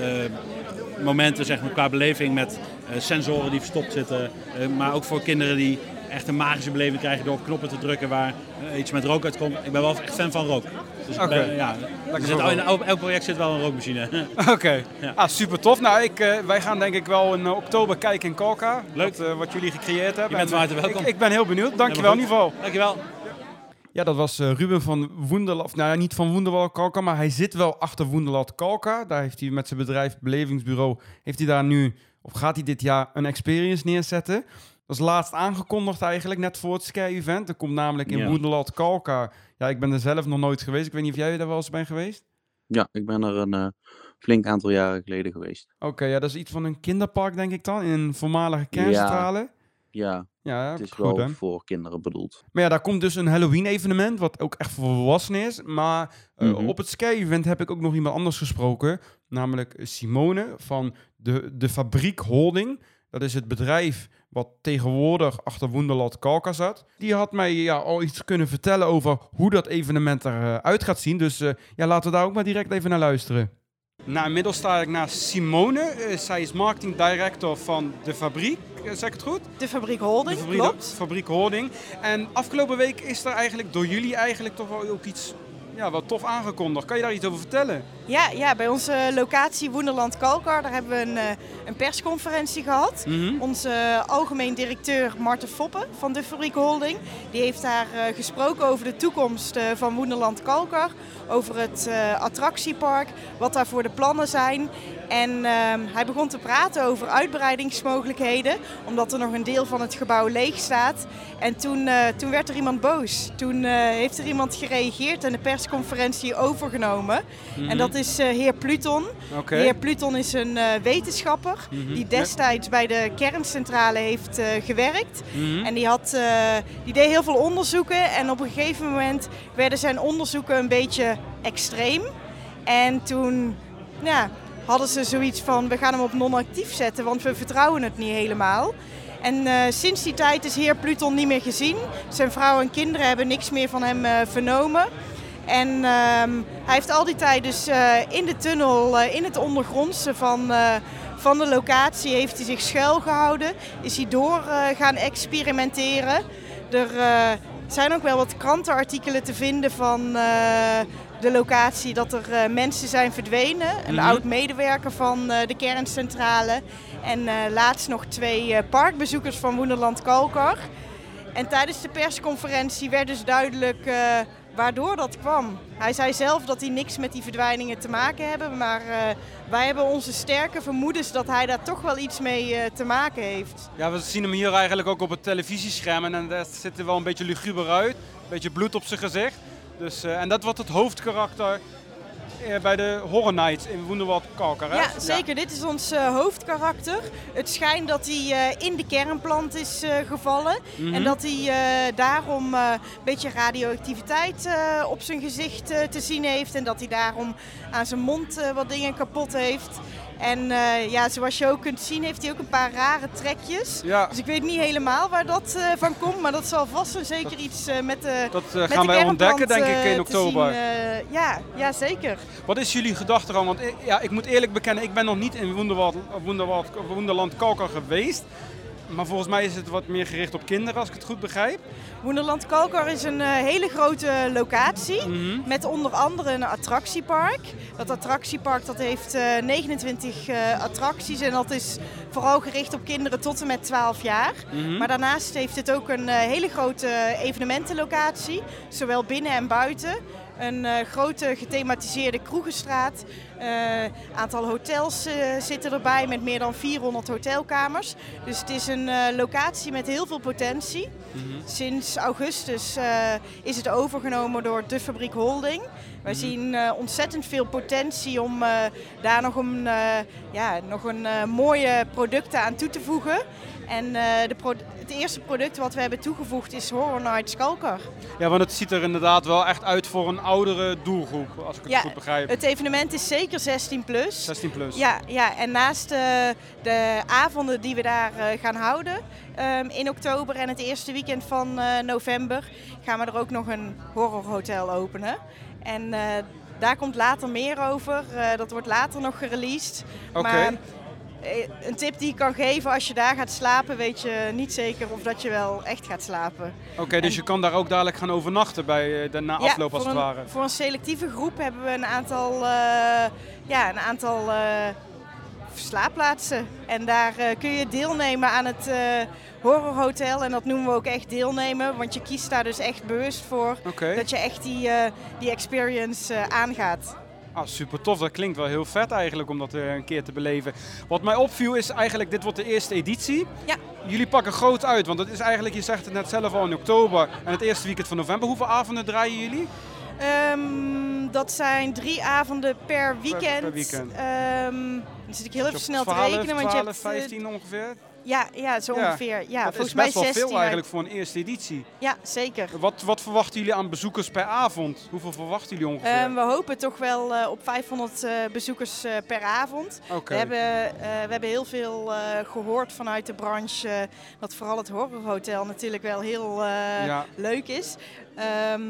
eh, momenten zeg maar, qua beleving met eh, sensoren die verstopt zitten. Eh, maar ook voor kinderen die echt een magische beleving krijgen door op knoppen te drukken waar eh, iets met rook uitkomt. Ik ben wel echt fan van rook. Dus ben, ja, er zit, in elk, project zit wel een rookmachine. Oké, Ja. ah, super tof. Nou, ik, eh, wij gaan denk ik wel in eh, oktober kijken in Kalka. Leuk. Wat, wat jullie gecreëerd hebben. Je bent En, van harte welkom. Ik, ik ben heel benieuwd. Dankjewel in ieder geval. Dankjewel. Ja, dat was Ruben van Woenderland. Nou ja, niet van Woenderwald Kalka, maar hij zit wel achter Woenderland Kalka. Daar heeft hij met zijn bedrijf Belevingsbureau, heeft hij daar nu, of gaat hij dit jaar een experience neerzetten. Dat is laatst aangekondigd eigenlijk, net voor het Sky-event. Er komt namelijk in Ja. Woenderland Kalka. Ja, ik ben er zelf nog nooit geweest. Ik weet niet of jij daar wel eens bent geweest. Ja, ik ben er een eh, flink aantal jaren geleden geweest. Oké, ja, dat is iets van een kinderpark, denk ik dan, in een voormalige kerncentrale. Ja, Ja, het is goed, wel hè? voor kinderen bedoeld. Maar ja, daar komt dus een Halloween-evenement, wat ook echt voor volwassenen is. Maar eh, Mhm. op het Sky-event heb ik ook nog iemand anders gesproken. Namelijk Simone van de, de Fabriek Holding. Dat is het bedrijf wat tegenwoordig achter Wonderland Kalka zat. Die had mij ja, al iets kunnen vertellen over hoe dat evenement eruit gaat zien. Dus eh, ja, laten we daar ook maar direct even naar luisteren. Nou, inmiddels sta ik naast Simone. Eh, zij is marketing director van de fabriek. Eh, zeg ik het goed? De fabriek Holding, de fabriek, klopt. fabriek Holding. En afgelopen week is er eigenlijk door jullie eigenlijk toch wel ook iets ja, wat tof aangekondigd. Kan je daar iets over vertellen? Ja, ja, bij onze locatie Woenderland Kalkar, daar hebben we een, eh, een persconferentie gehad. Mhm. Onze algemeen directeur Marten Foppen van de Fabriek Holding, die heeft daar eh, gesproken over de toekomst eh, van Woenderland Kalkar. Over het eh, attractiepark, wat daarvoor de plannen zijn. En ehm, hij begon te praten over uitbreidingsmogelijkheden, omdat er nog een deel van het gebouw leeg staat. En toen, eh, toen werd er iemand boos. Toen eh, heeft er iemand gereageerd en de persconferentie overgenomen. En dat is eh, heer Pluton. Heer Pluton is een eh, wetenschapper Mhm. die destijds bij de kerncentrale heeft eh, gewerkt. Mhm. En die, had, die deed heel veel onderzoeken en op een gegeven moment werden zijn onderzoeken een beetje extreem. En toen ja, hadden ze zoiets van, we gaan hem op non-actief zetten, want we vertrouwen het niet helemaal. En sinds die tijd is heer Pluton niet meer gezien. Zijn vrouw en kinderen hebben niks meer van hem vernomen. En ehm, hij heeft al die tijd dus eh, in de tunnel, eh, in het ondergrondse van, eh, van de locatie, heeft hij zich schuilgehouden. Is hij door gaan experimenteren. Er zijn ook wel wat krantenartikelen te vinden van de locatie dat er mensen zijn verdwenen. Een Mhm. oud medewerker van de kerncentrale. En laatst nog twee parkbezoekers van Woenderland Kalkar. En tijdens de persconferentie werd dus duidelijk waardoor dat kwam. Hij zei zelf dat hij niks met die verdwijningen te maken hebben, maar eh, wij hebben onze sterke vermoedens dat hij daar toch wel iets mee eh, te maken heeft. Ja, we zien hem hier eigenlijk ook op het televisiescherm. En daar zit er wel een beetje luguber uit. Een beetje bloed op zijn gezicht. Dus, eh, en dat wordt het hoofdkarakter eh, bij de Horror Nights in Wonderwald Kalkar. hè? Ja, zeker. Dit is ons eh, hoofdkarakter. Het schijnt dat hij eh, in de kernplant is eh, gevallen. Mhm. En dat hij eh, daarom eh, een beetje radioactiviteit eh, op zijn gezicht eh, te zien heeft. En dat hij daarom aan zijn mond eh, wat dingen kapot heeft. En eh, ja, zoals je ook kunt zien heeft hij ook een paar rare trekjes. Ja, Dus ik weet niet helemaal waar dat eh, van komt. Maar dat zal vast en zeker iets eh, met de... dat met gaan de wij ontdekken denk ik in oktober. zien, ja, ja, zeker. Wat is jullie gedachte eran? Want ja, ik moet eerlijk bekennen, ik ben nog niet in Wonderland Kalkar geweest. Maar volgens mij is het wat meer gericht op kinderen, als ik het goed begrijp. Wonderland Kalkar is een eh, hele grote locatie. Mhm. Met onder andere een attractiepark. Dat attractiepark dat heeft eh, 29 eh, attracties en dat is vooral gericht op kinderen tot en met 12 jaar. Mhm. Maar daarnaast heeft het ook een eh, hele grote evenementenlocatie, zowel binnen en buiten. Een eh, grote gethematiseerde kroegenstraat. Een aantal hotels eh, zitten erbij met meer dan 400 hotelkamers. Dus het is een eh, locatie met heel veel potentie. Mhm. Sinds augustus eh, is het overgenomen door de fabriek Holding. Wij zien eh, ontzettend veel potentie om eh, daar nog een, eh, ja, nog een eh, mooie producten aan toe te voegen. En eh, de het eerste product wat we hebben toegevoegd is Horror Nights Kalkar. Ja, want het ziet er inderdaad wel echt uit voor een oudere doelgroep, als ik het Ja, goed begrijp. Het evenement is zeker 16 plus. 16 plus. Ja, ja, en naast eh, de avonden die we daar eh, gaan houden ehm, in oktober en het eerste weekend van november gaan we er ook nog een horrorhotel openen. En daar komt later meer over. Dat wordt later nog gereleased. Oké. Een tip die ik kan geven, als je daar gaat slapen, weet je niet zeker of dat je wel echt gaat slapen. Oké, dus je kan daar ook dadelijk gaan overnachten bij eh, de na afloop als het een, ware. Voor een selectieve groep hebben we een aantal, eh, ja, een aantal eh, slaapplaatsen. En daar eh, kun je deelnemen aan het eh horrorhotel. En dat noemen we ook echt deelnemen. Want je kiest daar dus echt bewust voor dat je echt die, eh, die experience eh, aangaat. Ah, super tof. Dat klinkt wel heel vet eigenlijk om dat eh, een keer te beleven. Wat mij opviel is eigenlijk, dit wordt de eerste editie. Ja. Jullie pakken groot uit, want het is eigenlijk, je zegt het net zelf al, in oktober en het eerste weekend van november. Hoeveel avonden draaien jullie? Ehm, dat zijn drie avonden per weekend. per weekend. Ehm, dan zit ik heel even snel 12, te rekenen. Want 12, je hebt, eh, 15 ongeveer. Ja, ja, zo ongeveer. Ja, dat volgens is mij best wel 16 veel uit- eigenlijk voor een eerste editie. Ja, zeker. Wat, wat verwachten jullie aan bezoekers per avond? Hoeveel verwachten jullie ongeveer? Ehm, we hopen toch wel eh, op 500 eh, bezoekers eh, per avond. We, hebben, we hebben heel veel eh, gehoord vanuit de branche dat vooral het horrorhotel natuurlijk wel heel Ja. leuk is. Ehm,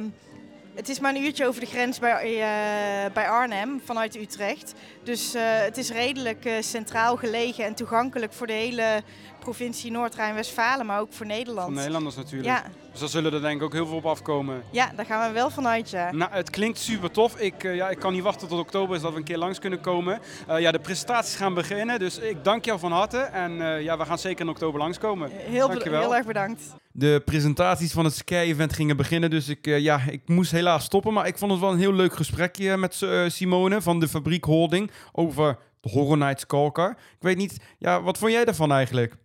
het is maar een uurtje over de grens bij, eh, bij Arnhem vanuit Utrecht. Dus eh, het is redelijk eh, centraal gelegen en toegankelijk voor de hele provincie Noord-Rijn-Westfalen, maar ook voor Nederland. Van Nederlanders natuurlijk. Ja, Dus daar zullen er denk ik ook heel veel op afkomen. ja, daar gaan we wel vanuit, ja. Nou, het klinkt super tof. Ik, eh, ja, ik kan niet wachten tot oktober is dat we een keer langs kunnen komen. Eh, ja, de presentaties gaan beginnen, dus ik dank jou van harte. En eh, ja, we gaan zeker in oktober langskomen. Heel, heel erg bedankt. De presentaties van het Sky-event gingen beginnen, dus ik, eh, ja, ik moest helaas stoppen. Maar ik vond het wel een heel leuk gesprekje met Simone van de Fabriek Holding over de Horror Nights Kalkar. Ik weet niet, ja, wat vond jij daarvan eigenlijk?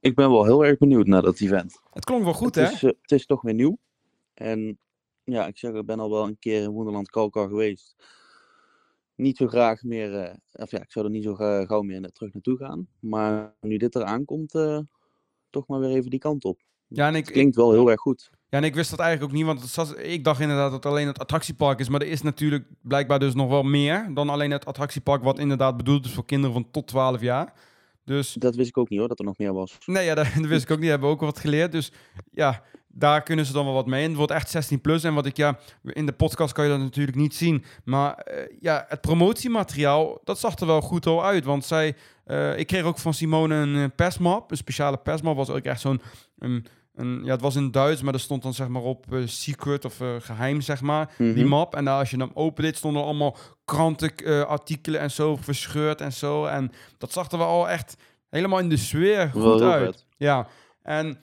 Ik ben wel heel erg benieuwd naar dat event. Het klonk wel goed, hè? het, is, eh, het is toch weer nieuw. En ja, ik zeg, ik ben al wel een keer in Wonderland Kalkar geweest. Niet zo graag meer, eh, of ja, ik zou er niet zo ga- gauw meer terug naartoe gaan. Maar nu dit eraan komt, eh, toch maar weer even die kant op. Ja, en ik, Het klinkt wel heel erg goed. Ja, en ik wist dat eigenlijk ook niet, want het zat- ik dacht inderdaad dat het alleen het attractiepark is. Maar er is natuurlijk blijkbaar dus nog wel meer dan alleen het attractiepark, wat inderdaad bedoeld is voor kinderen van tot 12 jaar. Dus Dat wist ik ook niet hoor, dat er nog meer was. nee, ja, dat, dat wist ik ook niet. Hebben we ook wat geleerd. Dus ja, daar kunnen ze dan wel wat mee. En het wordt echt 16 plus. En wat ik ja, in de podcast kan je dat natuurlijk niet zien. Maar eh, ja, het promotiemateriaal, dat zag er wel goed al uit. Want zij, eh, ik kreeg ook van Simone een eh, persmap. Een speciale persmap was ook echt zo'n. Een, ja, het was in Duits, maar er stond dan zeg maar op secret of eh, geheim, zeg maar, die Mhm. map. En daar, als je hem opende, stonden allemaal krantenartikelen en zo verscheurd en zo. En dat zag er wel al echt helemaal in de sfeer goed uit. vet. Ja, en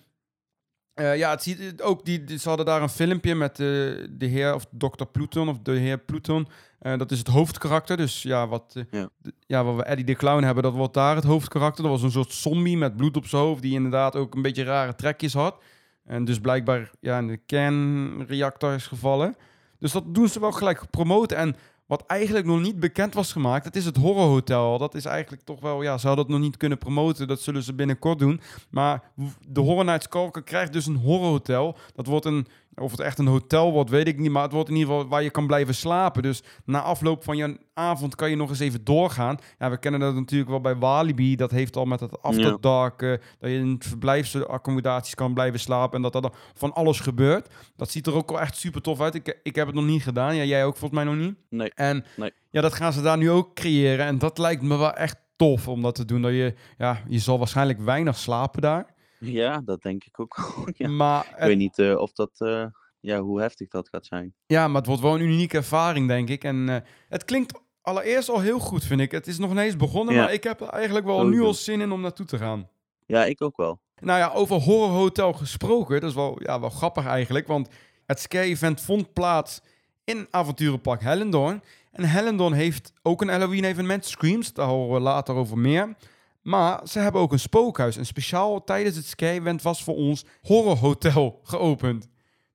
eh, ja, het ziet ook, die, ze hadden daar een filmpje met de, de heer of Dr. Pluton of de heer Pluton. Eh, dat is het hoofdkarakter. Dus ja, wat, eh, Ja. d- ja, wat we Eddie de Clown hebben, dat wordt daar het hoofdkarakter. Dat was een soort zombie met bloed op zijn hoofd, die inderdaad ook een beetje rare trekjes had. En dus blijkbaar ja, in de kernreactor is gevallen. Dus dat doen ze wel gelijk promoten. En wat eigenlijk nog niet bekend was gemaakt, dat is het horrorhotel. Dat is eigenlijk toch wel, ja, ze hadden het nog niet kunnen promoten. Dat zullen ze binnenkort doen. Maar de Horror Nights krijgt dus een horrorhotel. Dat wordt een, of het echt een hotel wordt, weet ik niet. Maar het wordt in ieder geval waar je kan blijven slapen. Dus na afloop van je avond kan je nog eens even doorgaan. Ja, we kennen dat natuurlijk wel bij Walibi. Dat heeft al met het After. Dark, dat je in verblijfsaccommodaties kan blijven slapen. En dat er dan van alles gebeurt. Dat ziet er ook wel echt super tof uit. Ik, ik heb het nog niet gedaan. Ja, jij ook volgens mij nog niet. Nee. En Nee. ja, dat gaan ze daar nu ook creëren. En dat lijkt me wel echt tof om dat te doen. Dat je, ja, je zal waarschijnlijk weinig slapen daar. Ja, dat denk ik ook. ja. Maar Ik weet niet eh, of dat, eh, ja, hoe heftig dat gaat zijn. Ja, maar het wordt wel een unieke ervaring, denk ik. En eh, het klinkt allereerst al heel goed, vind ik. Het is nog niet eens begonnen, Ja. maar ik heb er eigenlijk wel nu al zin in om naartoe te gaan. Ja, ik ook wel. Nou ja, over Horror Hotel gesproken, dat is wel, ja, wel grappig eigenlijk, want het scare-event vond plaats in avonturenpark Hellendoorn. En Hellendoorn heeft ook een Halloween-evenement, Screams, daar horen we later over meer. Maar ze hebben ook een spookhuis. En speciaal tijdens het scare-event was voor ons Horror Hotel geopend.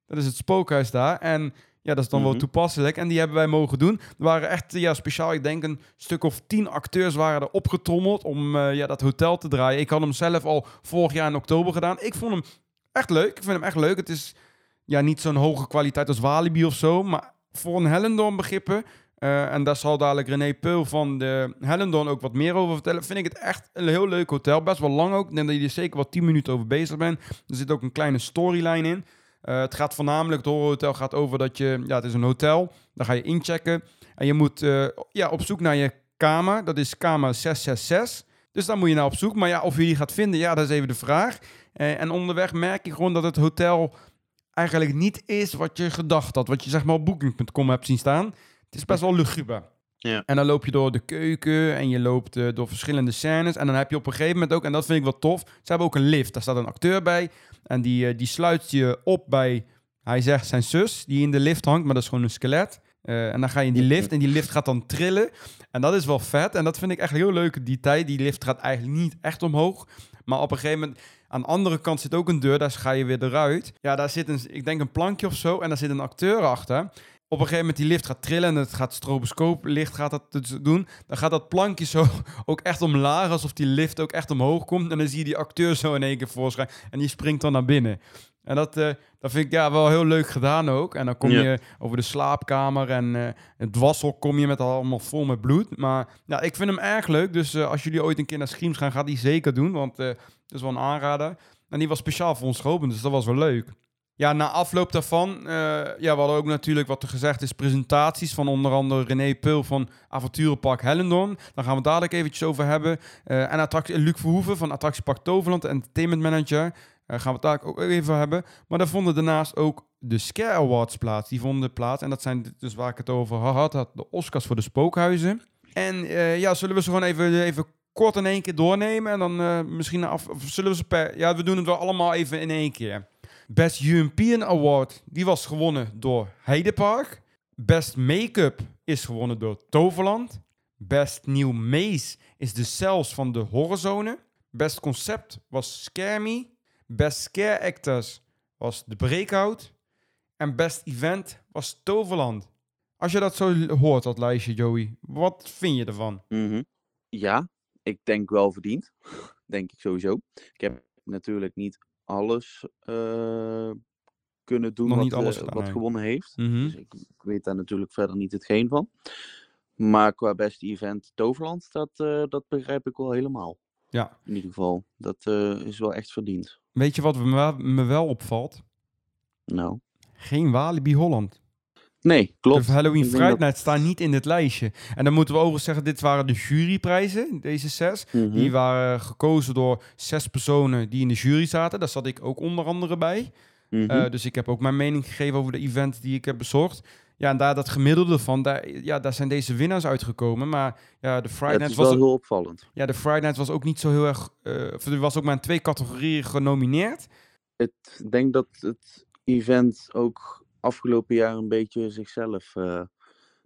Dat is het spookhuis daar. En ja, dat is dan wel Mhm. toepasselijk. En die hebben wij mogen doen. Er waren echt, ja, speciaal, ik denk een stuk of tien acteurs waren er opgetrommeld om eh, ja, dat hotel te draaien. Ik had hem zelf al vorig jaar in oktober gedaan. Ik vond hem echt leuk. Ik vind hem echt leuk. Het is ja, niet zo'n hoge kwaliteit als Walibi of zo. Maar voor een Hellendoorn begrippen... eh, en daar zal dadelijk René Peul van de Hellendoorn ook wat meer over vertellen. Vind ik het echt een heel leuk hotel. Best wel lang ook. Ik denk dat je er zeker wel 10 minuten over bezig bent. Er zit ook een kleine storyline in. Eh, het gaat voornamelijk, het horrorhotel gaat over dat je... Ja, het is een hotel. Daar ga je inchecken. En je moet eh, ja, op zoek naar je kamer. Dat is kamer 666. Dus daar moet je naar op zoek. Maar ja, of je die gaat vinden, ja, dat is even de vraag. En onderweg merk je gewoon dat het hotel eigenlijk niet is wat je gedacht had. Wat je zeg maar op booking.com hebt zien staan. Het is best wel luguber. Ja. En dan loop je door de keuken en je loopt eh, door verschillende scènes. En dan heb je op een gegeven moment ook, en dat vind ik wel tof, ze hebben ook een lift. Daar staat een acteur bij. En die, eh, die sluit je op bij, hij zegt zijn zus, die in de lift hangt, maar dat is gewoon een skelet. Eh, en dan ga je in die lift en die lift gaat dan trillen. En dat is wel vet. En dat vind ik echt heel leuk, die tijd. Die lift gaat eigenlijk niet echt omhoog. Maar op een gegeven moment, aan de andere kant zit ook een deur. Daar ga je weer eruit. Ja, daar zit een, ik denk een plankje of zo. En daar zit een acteur achter. Op een gegeven moment die lift gaat trillen en het gaat stroboscooplicht gaat dat dus doen. Dan gaat dat plankje zo ook echt omlaag, alsof die lift ook echt omhoog komt. En dan zie je die acteur zo in één keer voorschijn en die springt dan naar binnen. En dat, eh, dat vind ik ja, wel heel leuk gedaan ook. En dan kom Ja. je over de slaapkamer en eh, het wassel kom je met allemaal vol met bloed. Maar ja, ik vind hem erg leuk. Dus eh, als jullie ooit een keer naar Screams gaan, ga die zeker doen. Want dat is wel een aanrader. En die was speciaal voor ons geopend, dus dat was wel leuk. Ja, na afloop daarvan, ja, we hadden ook natuurlijk wat er gezegd is, presentaties van onder andere René Pul van Avonturenpark Hellendoorn. Daar gaan we het dadelijk eventjes over hebben. En attractie, Luc Verhoeven van Attractiepark Toverland, Entertainment Manager. Daar gaan we het dadelijk ook even hebben. Maar daar vonden daarnaast ook de Scare Awards plaats. Die vonden plaats. En dat zijn dus waar ik het over had, had de Oscars voor de spookhuizen. En eh, ja, zullen we ze gewoon even, even kort in één keer doornemen? En dan eh, misschien af, of zullen we ze per... Ja, we doen het wel allemaal even in één keer. Best European Award, die was gewonnen door Heidepark. Best Make-up is gewonnen door Toverland. Best Nieuw Maze is de Cells van de Horrorzone. Best Concept was Scare. Best Scare Actors was De Breakout. En Best Event was Toverland. Als je dat zo hoort, dat lijstje, Joey, wat vind je ervan? Mhm. Ja, ik denk wel verdiend. Denk ik sowieso. Ik heb natuurlijk niet alles eh, kunnen doen Nog wat, niet alles eh, gedaan, wat nee. gewonnen heeft. Mhm. Dus ik, ik weet daar natuurlijk verder niet hetgeen van. Maar qua beste event Toverland, dat, eh, dat begrijp ik wel helemaal. Ja. In ieder geval, dat eh, is wel echt verdiend. Weet je wat me wel, me wel opvalt? Nou, Geen Walibi Holland. nee, klopt. De Halloween Ik denk Fright Night staan niet in dit lijstje. En dan moeten we overigens zeggen, dit waren de juryprijzen, deze zes. Mhm. Die waren gekozen door zes personen die in de jury zaten. Daar zat ik ook onder andere bij. Mhm. Eh, dus ik heb ook mijn mening gegeven over de event die ik heb bezorgd. Ja, en daar dat gemiddelde van, daar, ja, daar zijn deze winnaars uitgekomen. Maar ja, de Ja, Friday Night was, wel heel opvallend. ja, de Friday Night was ook niet zo heel erg... eh, of er was ook maar in twee categorieën genomineerd. Ik denk dat het event ook afgelopen jaar een beetje zichzelf eh,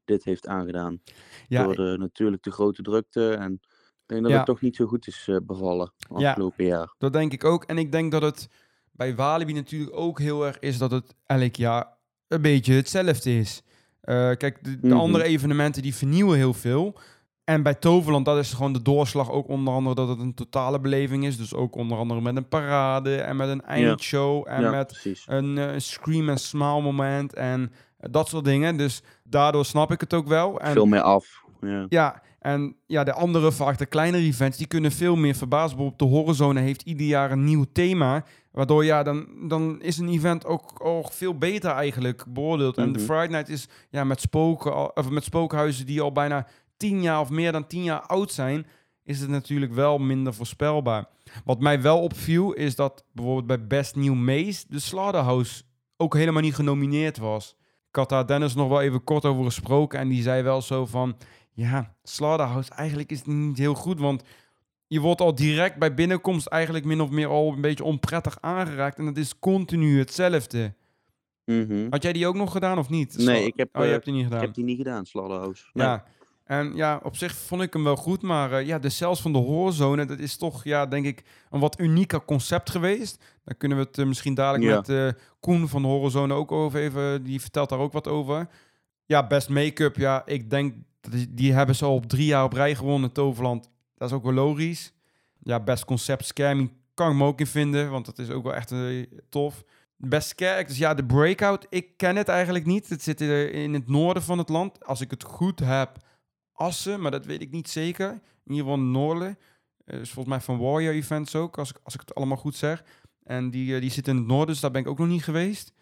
dit heeft aangedaan. Ja, Door de, natuurlijk de grote drukte. En ik denk dat Ja. het toch niet zo goed is eh, bevallen Ja. afgelopen jaar. Dat denk ik ook. En ik denk dat het bij Walibi natuurlijk ook heel erg is dat het elk jaar een beetje hetzelfde is. Eh, kijk, de, de Mhm. andere evenementen die vernieuwen heel veel. En bij Toverland, dat is gewoon de doorslag ook onder andere dat het een totale beleving is. Dus ook onder andere met een parade en met een eindshow en ja, met precies. een eh, scream en smile moment en dat soort dingen. Dus daardoor snap ik het ook wel. En Veel meer af. Ja. ja, en ja, de andere, vaak de kleinere events, die kunnen veel meer verbazen. Bijvoorbeeld de Horrorzone heeft ieder jaar een nieuw thema. Waardoor, ja, dan, dan is een event ook, ook veel beter eigenlijk beoordeeld. En de Mhm. Friday Night is ja, met, spoken, of met spookhuizen die al bijna tien jaar of meer dan tien jaar oud zijn... is het natuurlijk wel minder voorspelbaar. Wat mij wel opviel is dat bijvoorbeeld bij Best New Maze de Slaughterhouse ook helemaal niet genomineerd was. Ik had daar Dennis nog wel even kort over gesproken en die zei wel zo van... Ja, Slaughterhouse, eigenlijk is het niet heel goed, want je wordt al direct bij binnenkomst eigenlijk min of meer al een beetje onprettig aangeraakt. En dat is continu hetzelfde. Mhm. Had jij die ook nog gedaan of niet? Nee, ik heb, Oh, je eh, hebt die niet gedaan. Ik heb die niet gedaan, Slaughterhouse. Nee. Ja. En ja, op zich vond ik hem wel goed, maar eh, ja, de cells van de hoorzone, dat is toch, ja, denk ik, een wat unieker concept geweest. Daar kunnen we het eh, misschien dadelijk Ja. met eh, Koen van de hoorzone ook over even, die vertelt daar ook wat over. Ja, best make-up, ja, ik denk, is- die hebben ze al op drie jaar op rij gewonnen, Toverland. Dat is ook wel logisch. Ja, best concept scamming kan ik me ook in vinden, want dat is ook wel echt eh, tof. Best scare actors, ja, de Breakout, ik ken het eigenlijk niet. Het zit in het noorden van het land. Als ik het goed heb, Assen, maar dat weet ik niet zeker. In ieder geval Noorden. Eh, is volgens mij van Warrior Events ook, als ik, als ik het allemaal goed zeg. En die, eh, die zit in het noorden, dus daar ben ik ook nog niet geweest.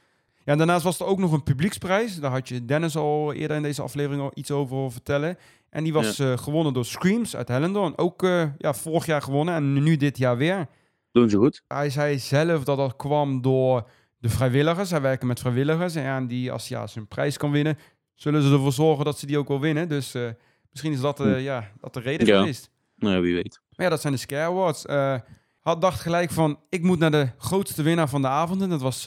Ja, en daarnaast was er ook nog een publieksprijs. Daar had je Dennis al eerder in deze aflevering al iets over vertellen. En die was eh, gewonnen door Screams uit Hellendoorn. Ook eh, ja, vorig jaar gewonnen en nu dit jaar weer. Doen ze goed. Hij zei zelf dat dat kwam door de vrijwilligers. Hij werkt met vrijwilligers. En ja, die, als ja, ze een prijs kan winnen, zullen ze ervoor zorgen dat ze die ook wel winnen. Dus eh, misschien is dat, Hm. ja, dat de reden Ja. geweest. Nou, wie weet. Maar ja, dat zijn de Scare Awards. Had dacht gelijk van, ik moet naar de grootste winnaar van de avond. En dat was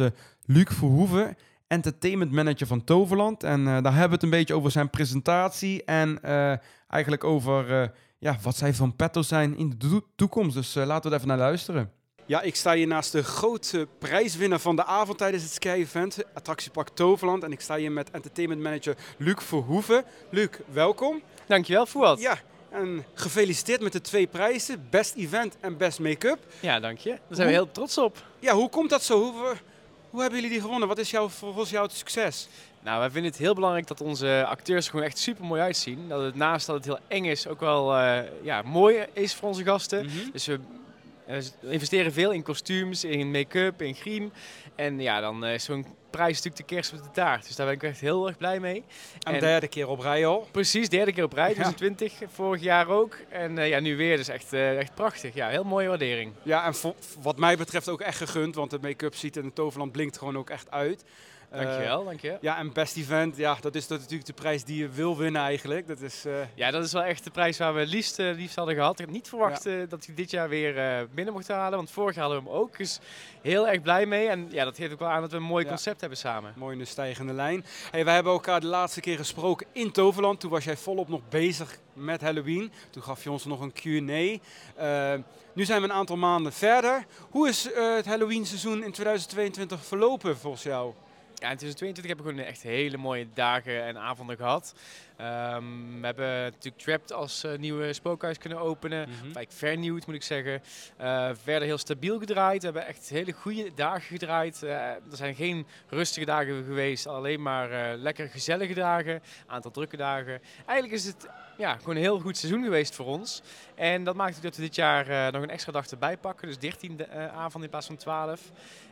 Luc Verhoeven, entertainment manager van Toverland. En eh, daar hebben we het een beetje over zijn presentatie. En eh, eigenlijk over eh, ja, wat zij van petto zijn in de to- toekomst. Dus laten we er even naar luisteren. Ja, ik sta hier naast de grote prijswinnaar van de avond tijdens het Sky-event, Attractiepark Toverland. En ik sta hier met entertainment manager Luc Verhoeven. Luc, welkom. Dankjewel, Fouad. Ja, en gefeliciteerd met de twee prijzen, Best Event en Best Make-up. Ja, dank je. Daar zijn we heel trots op. Ja, hoe komt dat zo? Hoe, hoe hebben jullie die gewonnen? Wat is jouw, volgens jou het succes? Nou, wij vinden het heel belangrijk dat onze acteurs er gewoon echt super mooi uitzien. Dat het naast dat het heel eng is, ook wel eh, ja, mooi is voor onze gasten. Dus we eh, investeren veel in kostuums, in make-up, in griem. En ja, dan eh, is zo'n prijs natuurlijk de kerst op de taart. Dus daar ben ik echt heel erg blij mee. Een En- derde keer op rij al. Precies, derde keer op rij, Ja. 2020, vorig jaar ook. En eh, ja, nu weer, dus echt, eh, echt prachtig. Ja, heel mooie waardering. Ja, en wat mij betreft ook echt gegund, want de make-up ziet in het Toverland blinkt gewoon ook echt uit. Eh, Dankjewel, dank je. ja, en Best Event, ja, dat is natuurlijk de prijs die je wil winnen eigenlijk. Dat is, eh, Ja, dat is wel echt de prijs waar we het liefst, eh, liefst hadden gehad. Ik had niet verwacht dat hij dit jaar weer binnen mocht halen. Want vorig jaar hadden we hem ook. Dus heel erg blij mee. En ja, dat geeft ook wel aan dat we een mooi Ja. concept hebben samen. Mooi in de stijgende lijn. Hey, wij hebben elkaar de laatste keer gesproken in Toverland. Toen was jij volop nog bezig met Halloween. Toen gaf je ons nog een Q&A. Nu zijn we een aantal maanden verder. Hoe is het Halloween seizoen in 2022 verlopen volgens jou? Ja, in 2022 hebben we gewoon echt hele mooie dagen en avonden gehad. Ehm, we hebben natuurlijk Trapped als eh, nieuwe spookhuis kunnen openen. Of eigenlijk vernieuwd moet ik zeggen. Eh, verder heel stabiel gedraaid. We hebben echt hele goede dagen gedraaid. Eh, er zijn geen rustige dagen geweest. Alleen maar lekker gezellige dagen. Aantal drukke dagen. Eigenlijk is het ja, gewoon een heel goed seizoen geweest voor ons. En dat maakt ook dat we dit jaar nog een extra dag erbij pakken. Dus 13 de- eh, avonden in plaats van 12.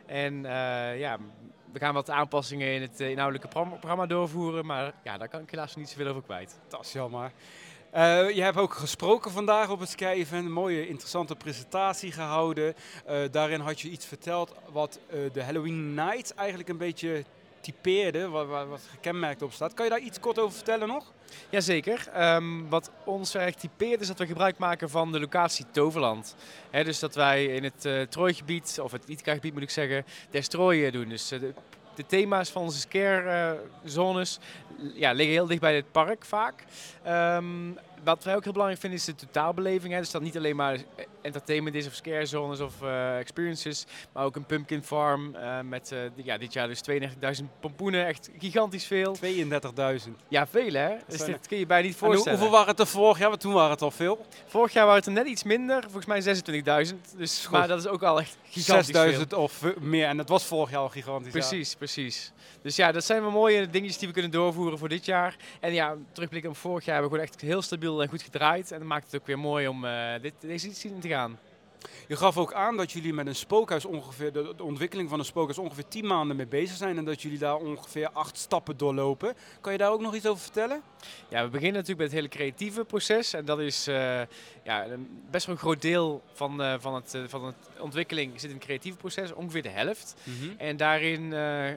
En ja, we gaan wat aanpassingen in het eh, inhoudelijke pro- programma doorvoeren. Maar ja, daar kan ik helaas niet zoveel over kwijt. Dat is jammer. Eh, je hebt ook gesproken vandaag op het Sky. Een mooie, interessante presentatie gehouden. Eh, daarin had je iets verteld wat de Halloween Night eigenlijk een beetje Wat, wat, gekenmerkt op staat. Kan je daar iets kort over vertellen nog? Jazeker. Ehm wat ons erg typeert is dat we gebruik maken van de locatie Toverland. Dus dat wij in het eh Trooigebied, of het Ithaca-gebied moet ik zeggen, Destrooien doen. Dus eh, de, thema's van onze scare-zones ja, liggen heel dicht bij het park vaak. Ehm, wat wij ook heel belangrijk vinden is de totaalbeleving. Hè. Dus dat niet alleen maar entertainment is of scare zones of eh, experiences, maar ook een pumpkin farm eh, met eh, ja, dit jaar dus 32.000 pompoenen. Echt gigantisch veel. 32.000. Ja, veel hè. Dus zijn dit kun je bijna niet En voorstellen. hoeveel waren het er vorig jaar? Want toen waren het al veel. Vorig jaar waren het er net iets minder, volgens mij 26.000. Dus, Goed. maar dat is ook al echt gigantisch 6000 of eh, meer. En dat was vorig jaar al gigantisch. ja. Precies, precies. Dus ja, dat zijn wel mooie dingetjes die we kunnen doorvoeren voor dit jaar. En ja, terugblikken op vorig jaar hebben we gewoon echt heel stabiel en goed gedraaid. En dat maakt het ook weer mooi om eh, dit, deze editie in te gaan. Je gaf ook aan dat jullie met een spookhuis ongeveer, de, de ontwikkeling van een spookhuis ongeveer 10 maanden mee bezig zijn en dat jullie daar ongeveer acht stappen doorlopen. Kan je daar ook nog iets over vertellen? Ja, we beginnen natuurlijk met het hele creatieve proces. En dat is eh, ja, best wel een groot deel van, eh, van, het, eh, van het ontwikkeling zit in het creatieve proces, ongeveer de helft. En daarin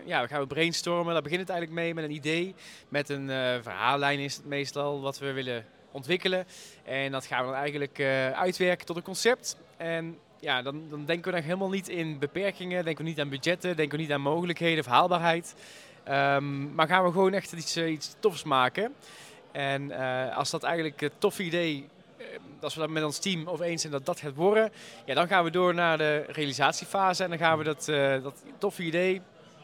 ja, gaan we brainstormen. Daar begint het eigenlijk mee met een idee. Met een verhaallijn is het meestal wat we willen ontwikkelen. En dat gaan we dan eigenlijk eh, uitwerken tot een concept. En ja, dan, dan denken we dan helemaal niet in beperkingen, denken we niet aan budgetten, denken we niet aan mogelijkheden of haalbaarheid. Ehm, maar gaan we gewoon echt iets, eh, iets tofs maken. En eh, als dat eigenlijk het toffe idee, als we dat met ons team over eens zijn dat dat gaat worden, ja, dan gaan we door naar de realisatiefase en dan gaan we dat, dat toffe idee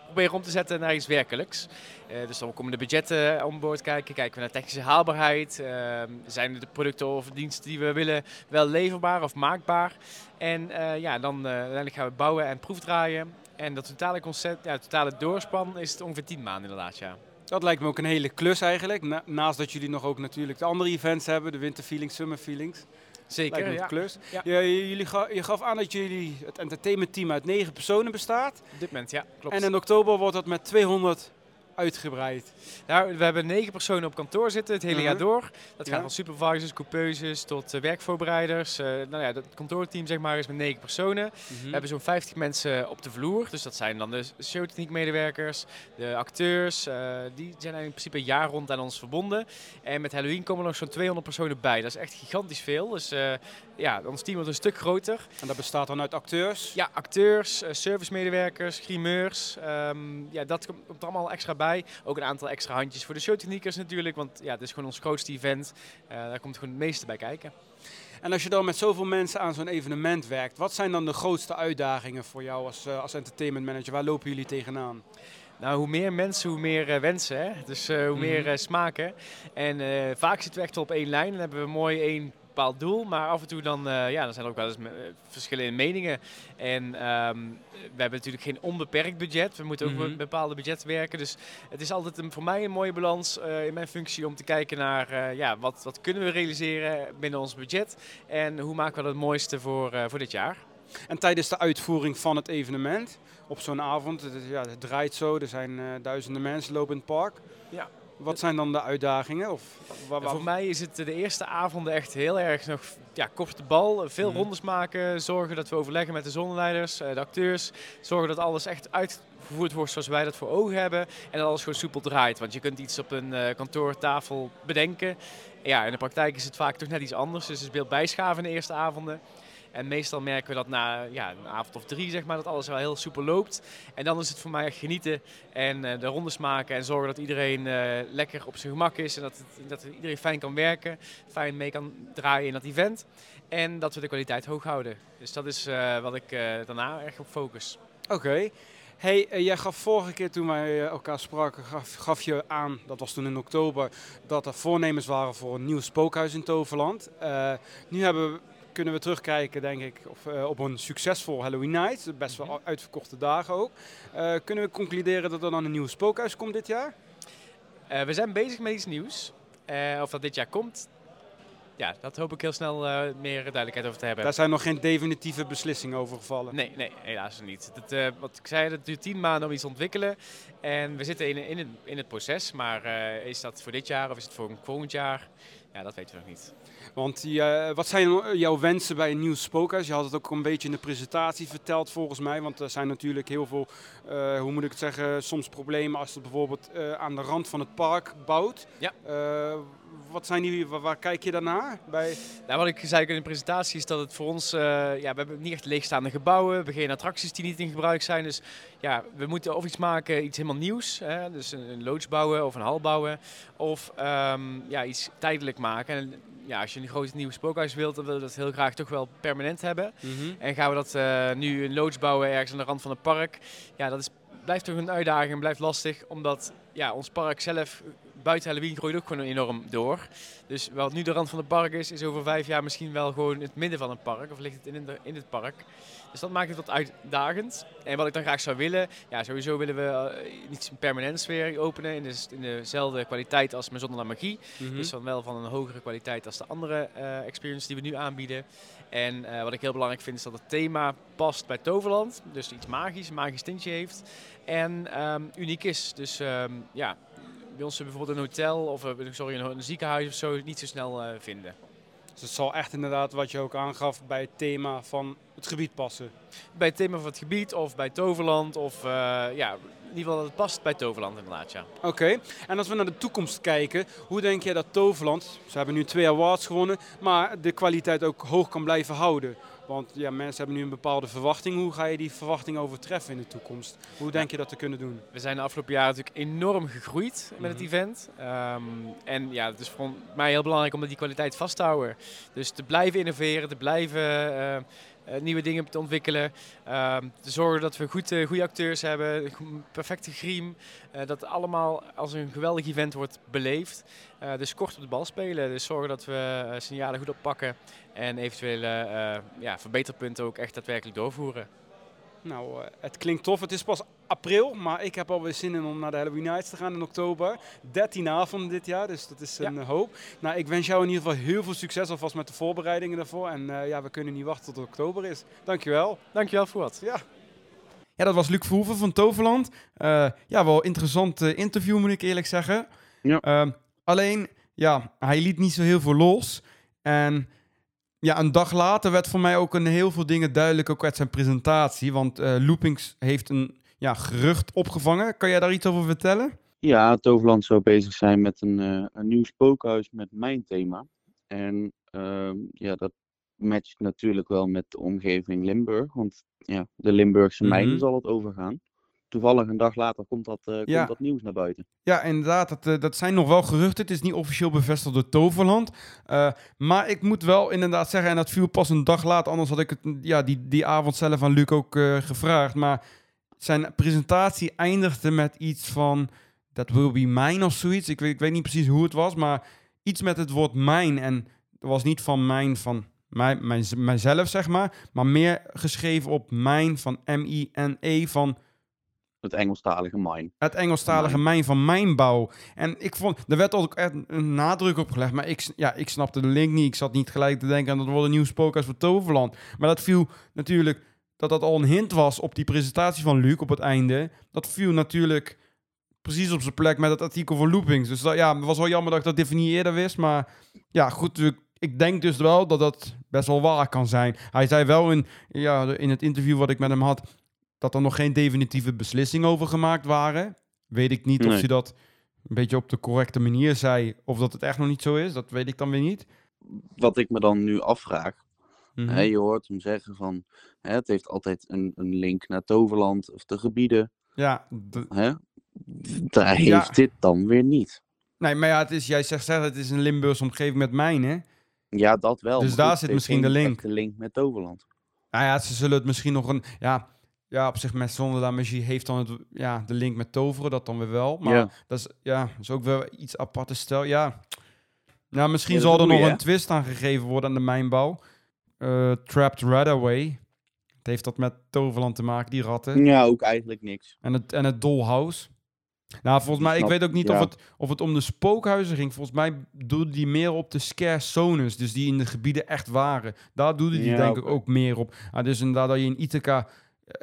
proberen om te zetten naar iets werkelijks. Eh, dus dan komen de budgetten om boord kijken, kijken we naar technische haalbaarheid. Ehm, zijn de producten of diensten die we willen wel leverbaar of maakbaar? En eh, ja, dan eh, uiteindelijk gaan we bouwen en proefdraaien. En dat totale concept, ja, totale doorspan is het ongeveer 10 maanden inderdaad, ja. Dat lijkt me ook een hele klus eigenlijk. Na- naast dat jullie nog ook natuurlijk de andere events hebben, de Winter Feelings, Summer Feelings. Zeker, ja. klus. Ja. Je, jullie ga- je gaf aan dat jullie het entertainment team uit negen personen bestaat. Op dit moment, ja, klopt. En in oktober wordt dat met 200 uitgebreid. Nou, we hebben negen personen op kantoor zitten het hele Mhm. jaar door. Dat gaat Ja. van supervisors, coupeuses tot eh, werkvoorbereiders. Eh, nou ja, het kantoorteam zeg maar is met negen personen. Mhm. We hebben zo'n 50 mensen op de vloer. Dus dat zijn dan de showtechniekmedewerkers, de acteurs. eh, die zijn in principe een jaar rond aan ons verbonden. En met Halloween komen er nog zo'n 200 personen bij. Dat is echt gigantisch veel. Dus ja, ons team wordt een stuk groter. En dat bestaat dan uit acteurs. Ja, acteurs, eh, servicemedewerkers, grimeurs. ehm, ja, dat komt, komt er allemaal extra bij. Ook een aantal extra handjes voor de showtechniekers natuurlijk. Want ja, het is gewoon ons grootste event. Eh, daar komt gewoon het meeste bij kijken. En als je dan met zoveel mensen aan zo'n evenement werkt, wat zijn dan de grootste uitdagingen voor jou als, eh, als entertainment manager? Waar lopen jullie tegenaan? Nou, hoe meer mensen, hoe meer wensen. Hè? Dus hoe Mhm. meer eh, smaken. En vaak zitten we echt op één lijn. Dan hebben we mooi één bepaald doel. Maar af en toe dan, eh, ja, dan zijn er ook wel eens eh, verschillen in meningen. En ehm, we hebben natuurlijk geen onbeperkt budget. We moeten ook Mhm. met een bepaalde budget werken. Dus het is altijd een, voor mij een mooie balans eh, in mijn functie om te kijken naar ja, wat, wat kunnen we realiseren binnen ons budget. En hoe maken we dat het mooiste voor, voor dit jaar. En tijdens de uitvoering van het evenement, op zo'n avond, het, ja, het draait zo, er zijn duizenden mensen lopen in het park. Ja. Wat zijn dan de uitdagingen? Of, wa- wa- Voor mij is het de eerste avonden echt heel erg nog ja, kop de bal. Veel Mhm. rondes maken, zorgen dat we overleggen met de zonneleiders, eh, de acteurs. Zorgen dat alles echt uitgevoerd wordt zoals wij dat voor ogen hebben. En dat alles gewoon soepel draait. Want je kunt iets op een eh, kantoortafel bedenken. Ja, in de praktijk is het vaak toch net iets anders. Dus het is beeld bijschaven in de eerste avonden. En meestal merken we dat na ja, een avond of drie, zeg maar, dat alles wel heel soepel loopt. En dan is het voor mij genieten en eh, de rondes maken en zorgen dat iedereen eh, lekker op zijn gemak is. En dat, het- dat iedereen fijn kan werken, fijn mee kan draaien in dat event. En dat we de kwaliteit hoog houden. Dus dat is eh, wat ik daarna erg op focus. Oké. Hey, jij gaf vorige keer toen wij elkaar spraken, gaf, je aan, dat was toen in oktober, dat er voornemens waren voor een nieuw spookhuis in Toverland. Nu hebben we, kunnen we terugkijken, denk ik, of, eh, op een succesvol Halloween Night. Best wel uitverkochte dagen ook. Eh, kunnen we concluderen dat er dan een nieuw spookhuis komt dit jaar? Eh, we zijn bezig met iets nieuws. Of dat dit jaar komt, ja, dat hoop ik heel snel meer duidelijkheid over te hebben. Daar zijn nog geen definitieve beslissingen over gevallen. Nee, nee, helaas niet. Dat, wat ik zei, het duurt tien maanden om iets te ontwikkelen. En we zitten in, in, het, in het proces. Maar is dat voor dit jaar of is het voor een volgend jaar? Ja, dat weten we nog niet. Want die, wat zijn jouw wensen bij een nieuw spookhuis? Je had het ook een beetje in de presentatie verteld volgens mij. Want er zijn natuurlijk heel veel, eh, hoe moet ik het zeggen, soms problemen als het bijvoorbeeld eh, aan de rand van het park bouwt. Ja. Wat zijn die, waar, waar kijk je daarnaar? Bij... Nou, wat ik zei in de presentatie is dat het voor ons, eh, ja, we hebben niet echt leegstaande gebouwen, we hebben geen attracties die niet in gebruik zijn. Dus ja, we moeten of iets maken, iets helemaal nieuws, hè, dus een, een loods bouwen of een hal bouwen, of ehm, ja, iets tijdelijk maken. En ja, als je een groot nieuw spookhuis wilt, dan willen we dat heel graag toch wel permanent hebben. En gaan we dat eh, nu een loods bouwen ergens aan de rand van het park, ja, dat is, blijft toch een uitdaging en blijft lastig, omdat ja, ons park zelf buiten Halloween groeit ook gewoon enorm door. Dus wat nu de rand van het park is, is over vijf jaar misschien wel gewoon het midden van het park. Of ligt het in, de, in het park. Dus dat maakt het wat uitdagend. En wat ik dan graag zou willen, ja, sowieso willen we uh, iets permanents weer openen. In, de, in dezelfde kwaliteit als Maison de la Magie. Mhm. Dus dan wel van een hogere kwaliteit als de andere uh, experience die we nu aanbieden. En uh, wat ik heel belangrijk vind is dat het thema past bij Toverland. Dus iets magisch, een magisch tintje heeft. En um, uniek is. Dus um, ja, bij ons bijvoorbeeld een hotel of uh, sorry, een, ziekenhuis of zo niet zo snel uh, vinden. Dus het zal echt inderdaad, wat je ook aangaf, bij het thema van het gebied passen. Bij het thema van het gebied of bij Toverland of uh, ja, ieder geval dat het past bij Toverland inderdaad, ja. Oké, okay. en als we naar de toekomst kijken, hoe denk jij dat Toverland, ze hebben nu twee awards gewonnen, maar de kwaliteit ook hoog kan blijven houden? Want ja, mensen hebben nu een bepaalde verwachting. Hoe ga je die verwachting overtreffen in de toekomst? Hoe denk je dat te kunnen doen? We zijn de afgelopen jaren natuurlijk enorm gegroeid met het event. Um, en ja, het is voor mij heel belangrijk om die kwaliteit vast te houden. Dus te blijven innoveren, te blijven uh, uh, nieuwe dingen te ontwikkelen. Uh, te zorgen dat we goed, goede acteurs hebben, een perfecte griem. Uh, dat allemaal als een geweldig event wordt beleefd. Dus kort op de bal spelen. Dus zorgen dat we signalen goed oppakken. En eventuele ja, verbeterpunten ook echt daadwerkelijk doorvoeren. Nou, het klinkt tof. Het is pas april, maar ik heb alweer zin in om naar de Halloween Nights te gaan in oktober. 13 avonden dit jaar, dus dat is een ja. hoop. Nou, ik wens jou in ieder geval heel veel succes alvast met de voorbereidingen daarvoor. En ja, we kunnen niet wachten tot oktober is. Dankjewel. Dankjewel voor wat. Ja. Ja, dat was Luc Verhoeven van Toverland. Uh, ja, wel een interessant uh, interview moet ik eerlijk zeggen. Ja. Uh, alleen, ja, hij liet niet zo heel veel los. En ja, een dag later werd voor mij ook een heel veel dingen duidelijk, ook uit zijn presentatie. Want uh, Loopings heeft een ja, gerucht opgevangen. Kan jij daar iets over vertellen? Ja, Toverland zou bezig zijn met een, uh, een nieuw spookhuis met mijn thema. En uh, ja, dat matcht natuurlijk wel met de omgeving Limburg. Want ja, de Limburgse Mhm. mijnen zal het overgaan. Toevallig een dag later komt dat, uh, Ja. komt dat nieuws naar buiten. Ja, inderdaad. Dat, eh, dat zijn nog wel geruchten. Het is niet officieel bevestigd door Toverland. Eh, maar ik moet wel inderdaad zeggen, en dat viel pas een dag later. Anders had ik het ja, die, die avond zelf aan Luc ook eh, gevraagd. Maar zijn presentatie eindigde met iets van... That will be mine of zoiets. Ik weet, ik weet niet precies hoe het was, maar iets met het woord mijn. En het was niet van mijn van mij, mijn, mijzelf, zeg maar. Maar meer geschreven op mijn van M-I-N-E van Het Engelstalige mine. het Engelstalige mijn van mijnbouw. En ik vond, er werd ook echt een nadruk op gelegd, maar ik, ja, ik snapte de link niet. Ik zat niet gelijk te denken aan dat wordt een nieuw spookhuis voor Toverland. Maar dat viel natuurlijk, dat dat al een hint was op die presentatie van Luc op het einde. Dat viel natuurlijk precies op zijn plek met het artikel van Loopings. Dus dat, ja, het was wel jammer dat ik dat even niet eerder wist. Maar ja, goed, ik, ik denk dus wel dat dat best wel waar kan zijn. Hij zei wel in, ja, in het interview wat ik met hem had, dat er nog geen definitieve beslissingen over gemaakt waren. Weet ik niet of hij dat een beetje op de correcte manier zei, of dat het echt nog niet zo is. Dat weet ik dan weer niet. Wat ik me dan nu afvraag. Mhm. Hè, je hoort hem zeggen van... Hè, het heeft altijd een, een link naar Toverland of de gebieden. Ja, Hè? Daar heeft Ja. dit dan weer niet. nee, maar ja, het is, jij zegt zelf, het is een Limburgse omgeving met mijnen. Ja, dat wel. Dus daar goed, zit misschien de link. echte link met Toverland. Nou ja, ze zullen het misschien nog een... Ja, ja op zich met Zonder la Magie heeft dan het, ja, de link met toveren, dat dan weer wel. Maar Ja. dat, is, ja, dat is ook wel iets aparte stel. Ja, nou, misschien Ja, dat zal er nog een twist aan gegeven worden aan de mijnbouw. Eh, Trapped Radaway. Het heeft dat met Toverland te maken, die ratten. Ja, ook eigenlijk niks. En het, en het Dollhouse. Nou, volgens mij, ik weet ook niet of, het, of het om de spookhuizen ging. Volgens mij doelde die meer op de scare zones, dus die in de gebieden echt waren. Daar doelde die denk ik ook meer op. Ah, dus inderdaad dat je in Ithaca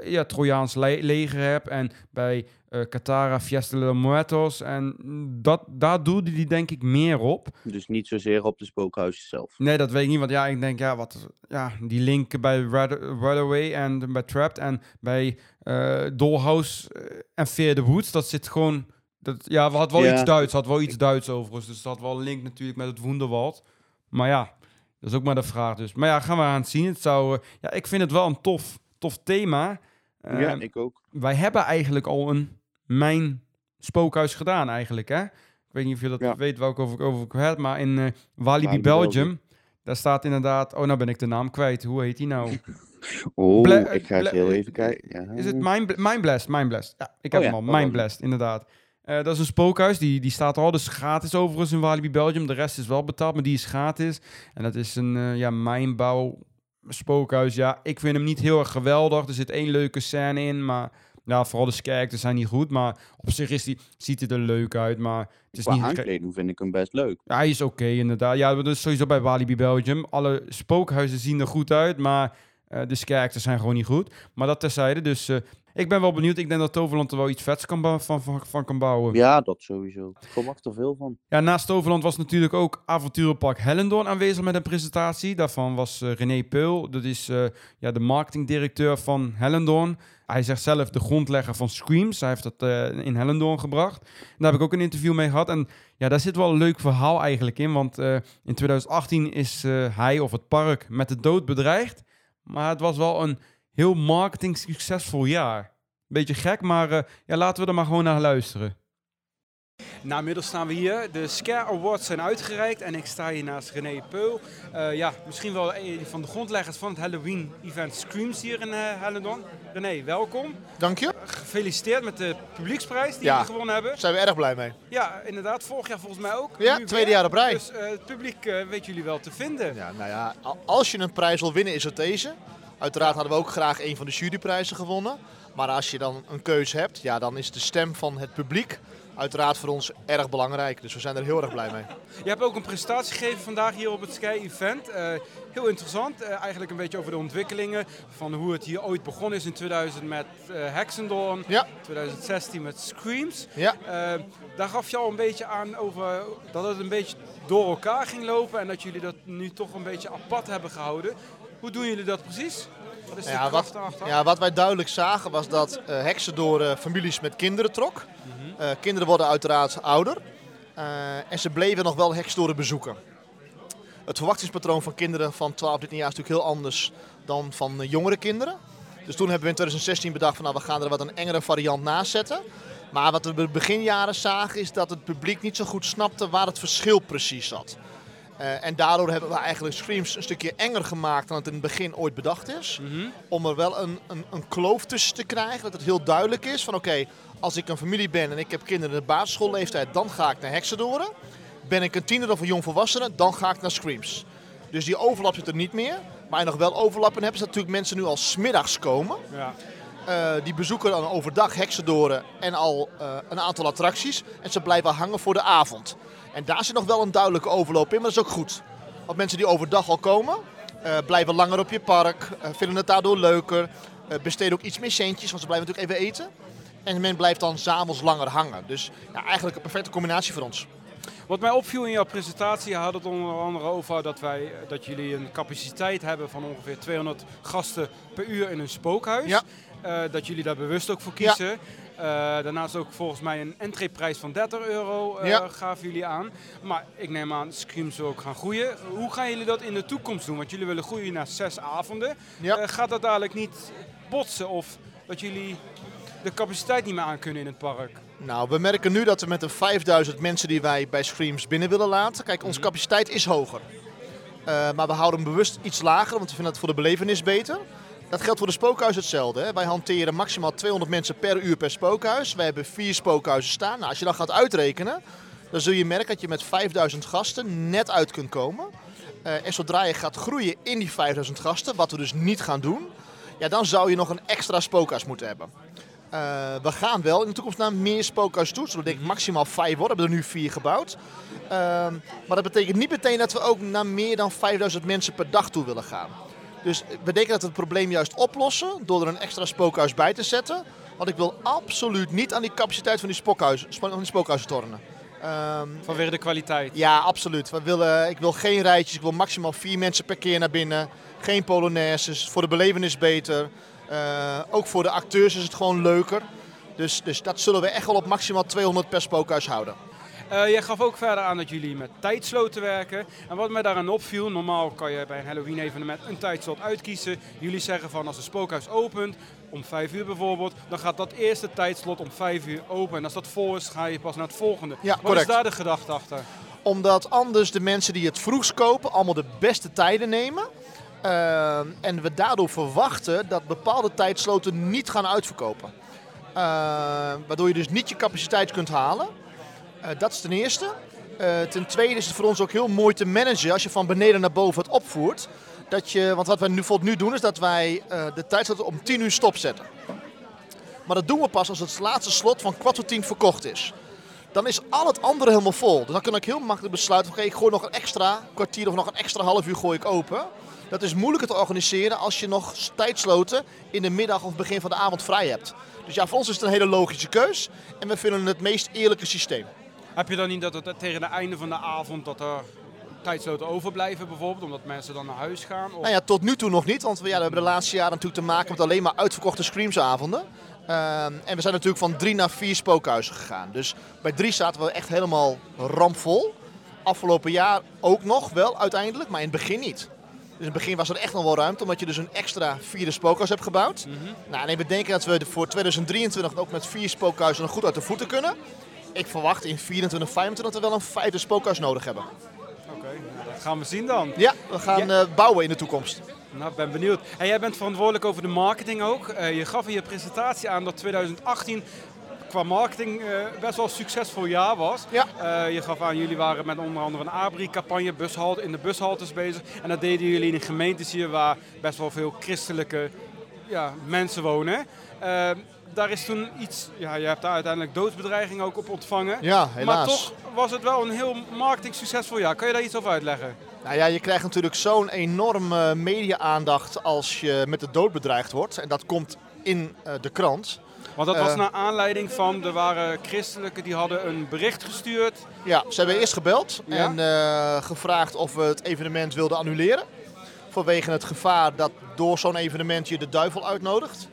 ja, Trojaans le- leger hebt en bij eh Katara Fiesta de Muertos. En dat, daar doelde die denk ik meer op. Dus niet zozeer op de spookhuizen zelf. Nee, dat weet ik niet, want ja, ik denk, ja, wat, ja die link bij Runaway en bij Trapped en bij eh Dollhouse eh, en Fear the Woods, dat zit gewoon, dat, ja, we had wel Ja. iets Duits, had wel iets Duits overigens, dus dat had wel een link natuurlijk met het Wonderwald. Maar ja, dat is ook maar de vraag dus. Maar ja, gaan we aan het zien. Het zou, eh, ja, ik vind het wel een tof, tof thema. ja, Ehm, ik ook. wij hebben eigenlijk al een mijn spookhuis gedaan eigenlijk, hè? Ik weet niet of je dat Ja. weet welke over, over ik het, maar in eh Walibi, Walibi, Belgium, Belgium. daar staat inderdaad... Oh, nou ben ik de naam kwijt. Hoe heet die nou? Oh, Bla- ik ga Bla- heel even kijken. Ja. Is het Mind, Mind Blast? Mind Blast. Ja, ik heb Oh hem al. Mind het. Blast, inderdaad. Eh, dat is een spookhuis, die, die staat al, dus gratis overigens in Walibi Belgium. De rest is wel betaald, maar die is gratis. En dat is een uh, ja, mijnbouw spookhuis. Ja, ik vind hem niet heel erg geweldig. Er zit één leuke scène in, maar ja, vooral de characters zijn niet goed. Maar op zich is die, ziet het er leuk uit, maar het is Qua niet... aankleding vind ik hem best leuk. Ja, hij is oké inderdaad. Ja, dat is sowieso bij Walibi Belgium. Alle spookhuizen zien er goed uit, maar uh, de characters zijn gewoon niet goed. Maar dat terzijde, dus uh, ik ben wel benieuwd. Ik denk dat Toverland er wel iets vets kan van, van, van kan bouwen. Ja, dat sowieso. Ik verwacht er veel van. Ja, naast Toverland was natuurlijk ook Avonturenpark Hellendoorn aanwezig met een presentatie. Daarvan was uh, René Peul, dat is ja, de marketingdirecteur van Hellendoorn. Hij zegt zelf de grondlegger van Screams. Hij heeft dat uh, in Hellendoorn gebracht. En daar heb ik ook een interview mee gehad. En ja, daar zit wel een leuk verhaal eigenlijk in. Want in 2018 is hij of het park met de dood bedreigd. Maar het was wel een heel marketing succesvol jaar. Beetje gek, maar ja, laten we er maar gewoon naar luisteren. Nou, inmiddels staan we hier. De Scare Awards zijn uitgereikt en ik sta hier naast René Peul. Uh, ja, misschien wel een van de grondleggers van het Halloween-event Screams hier in uh. René, welkom. Dank je. Gefeliciteerd met de publieksprijs die ja, jullie gewonnen hebben. Daar zijn we erg blij mee. Ja, inderdaad. Vorig jaar volgens mij ook. Ja, nu tweede weer. jaar op rij. Dus uh, het publiek weet jullie wel te vinden. Ja, nou ja, als je een prijs wil winnen is het deze. Uiteraard hadden we ook graag een van de juryprijzen gewonnen. Maar als je dan een keuze hebt, ja, dan is de stem van het publiek uiteraard voor ons erg belangrijk. Dus we zijn er heel erg blij mee. Je hebt ook een presentatie gegeven vandaag hier op het Sky Event. Uh, heel interessant. Uh, eigenlijk een beetje over de ontwikkelingen. Van hoe het hier ooit begonnen is in 2000 met uh, Hexendorn. Ja. 2016 met Screams. Ja. daar gaf je al een beetje aan over dat het een beetje door elkaar ging lopen. En dat jullie dat nu toch een beetje apart hebben gehouden. Hoe doen jullie dat precies? Wat is de ja, wat, ja, wat wij duidelijk zagen was dat uh, heksen door uh, families met kinderen trok. Mm -hmm. uh, kinderen worden uiteraard ouder. En ze bleven nog wel heksendoren bezoeken. Het verwachtingspatroon van kinderen van 12, 13 jaar is natuurlijk heel anders dan van jongere kinderen. Dus toen hebben we in 2016 bedacht van nou, we gaan er wat een engere variant naast zetten. Maar wat we in de beginjaren zagen is dat het publiek niet zo goed snapte waar het verschil precies zat. Uh, en daardoor hebben we eigenlijk Screams een stukje enger gemaakt dan het in het begin ooit bedacht is. Mhm. Mm -hmm. Om er wel een, een, een, kloof tussen te krijgen, dat het heel duidelijk is van oké, okay, als ik een familie ben en ik heb kinderen in de basisschoolleeftijd, dan ga ik naar Heksendoren. Ben ik een tiener of een jongvolwassene, dan ga ik naar Screams. Dus die overlap zit er niet meer. Maar je nog wel overlappen hebt, is dat natuurlijk mensen nu al smiddags komen. Ja. Uh, die bezoeken dan overdag Heksendoren en al uh, een aantal attracties. En ze blijven hangen voor de avond. En daar zit nog wel een duidelijke overloop in, maar dat is ook goed. Want mensen die overdag al komen, uh, blijven langer op je park, uh, vinden het daardoor leuker, uh, besteden ook iets meer centjes, want ze blijven natuurlijk even eten. En men blijft dan s'avonds langer hangen. Dus ja, eigenlijk een perfecte combinatie voor ons. Wat mij opviel in jouw presentatie, je had het onder andere over dat, wij, dat jullie een capaciteit hebben van ongeveer 200 gasten per uur in een spookhuis. Ja. dat jullie daar bewust ook voor kiezen. Ja. Uh, daarnaast ook volgens mij een entreeprijs van 30 euro Ja. gaven jullie aan. Maar ik neem aan, Scream zal ook gaan groeien. Hoe gaan jullie dat in de toekomst doen? Want jullie willen groeien naar zes avonden. Ja. Uh, gaat dat dadelijk niet botsen of dat jullie de capaciteit niet meer aan kunnen in het park? Nou, we merken nu dat we met de 5000 mensen die wij bij Screams binnen willen laten. Kijk, onze capaciteit is hoger. Uh, maar we houden hem bewust iets lager, want we vinden het voor de belevenis beter. Dat geldt voor de spookhuis hetzelfde. Hè. Wij hanteren maximaal 200 mensen per uur per spookhuis. Wij hebben vier spookhuizen staan. Nou, als je dan gaat uitrekenen, dan zul je merken dat je met 5000 gasten net uit kunt komen. Uh, en zodra je gaat groeien in die 5000 gasten, wat we dus niet gaan doen, ja, dan zou je nog een extra spookhuis moeten hebben. Uh, we gaan wel in de toekomst naar meer spookhuis toe. Zullen denk ik maximaal vijf worden. We hebben er nu vier gebouwd. Uh, maar dat betekent niet meteen dat we ook naar meer dan 5000 mensen per dag toe willen gaan. Dus we denken dat we het probleem juist oplossen door er een extra spookhuis bij te zetten. Want ik wil absoluut niet aan die capaciteit van die, spookhuis, van die spookhuizen tornen. Um, Vanwege de kwaliteit? Ja, absoluut. We willen, ik wil geen rijtjes. Ik wil maximaal vier mensen per keer naar binnen. Geen polonaises. Voor de belevenis beter. Uh, ook voor de acteurs is het gewoon leuker. Dus, dus dat zullen we echt wel op maximaal 200 per spookhuis houden. Uh, jij gaf ook verder aan dat jullie met tijdsloten werken. En wat mij daaraan opviel, normaal kan je bij een Halloween evenement een tijdslot uitkiezen. Jullie zeggen van als een spookhuis opent, om 5 uur bijvoorbeeld, dan gaat dat eerste tijdslot om 5 uur open. En als dat vol is, ga je pas naar het volgende. Ja, wat correct. is daar de gedachte achter? Omdat anders de mensen die het vroegst kopen allemaal de beste tijden nemen. Uh, en we daardoor verwachten dat bepaalde tijdsloten niet gaan uitverkopen. Eh, waardoor je dus niet je capaciteit kunt halen. Eh, dat is ten eerste. Eh, ten tweede is het voor ons ook heel mooi te managen als je van beneden naar boven het opvoert. Dat je, want wat wij nu, nu doen is dat wij eh, de tijd om 10 uur stopzetten. Maar dat doen we pas als het laatste slot van kwart voor tien verkocht is. Dan is al het andere helemaal vol. Dus dan kan ik heel makkelijk besluiten: oké, ik gooi nog een extra kwartier of nog een extra half uur gooi ik open. Dat is moeilijker te organiseren als je nog tijdsloten in de middag of begin van de avond vrij hebt. Dus ja, voor ons is het een hele logische keus. En we vinden het meest eerlijke systeem. Heb je dan niet dat het tegen het einde van de avond dat er tijdsloten overblijven bijvoorbeeld, omdat mensen dan naar huis gaan? Of... Nou ja, tot nu toe nog niet, want we, ja, we hebben de laatste jaren natuurlijk te maken met alleen maar uitverkochte Screamsavonden. Ehm, en we zijn natuurlijk van drie naar vier spookhuizen gegaan. Dus bij drie zaten we echt helemaal rampvol. Afgelopen jaar ook nog wel uiteindelijk, maar in het begin niet. Dus in het begin was er echt nog wel ruimte, omdat je dus een extra vierde spookhuis hebt gebouwd. Nou, en we denken dat we voor 2023 ook met vier spookhuizen nog goed uit de voeten kunnen. Ik verwacht in 24, 25 dat we wel een vijfde spookhuis nodig hebben. Oké, nou, dat gaan we zien dan. Ja, we gaan eh, bouwen in de toekomst. Nou, ik ben benieuwd. En jij bent verantwoordelijk over de marketing ook. Eh, je gaf in je presentatie aan dat 2018 qua marketing eh, best wel een succesvol jaar was. Ja. Je gaf aan, jullie waren met onder andere een ABRI-campagne bushalte, in de bushaltes bezig. En dat deden jullie in een gemeente hier waar best wel veel christelijke ja, mensen wonen. Eh, daar is toen iets, ja, je hebt daar uiteindelijk doodsbedreiging ook op ontvangen. Ja, helaas. Maar toch was het wel een heel marketing succesvol jaar. Kan je daar iets over uitleggen? Nou ja, je krijgt natuurlijk zo'n enorme media-aandacht als je met de dood bedreigd wordt. En dat komt in eh, de krant. Want dat was Eh. naar aanleiding van, er waren christelijken die hadden een bericht gestuurd. Ja, ze hebben eerst gebeld Ja? en eh, gevraagd of we het evenement wilden annuleren. Vanwege het gevaar dat door zo'n evenement je de duivel uitnodigt.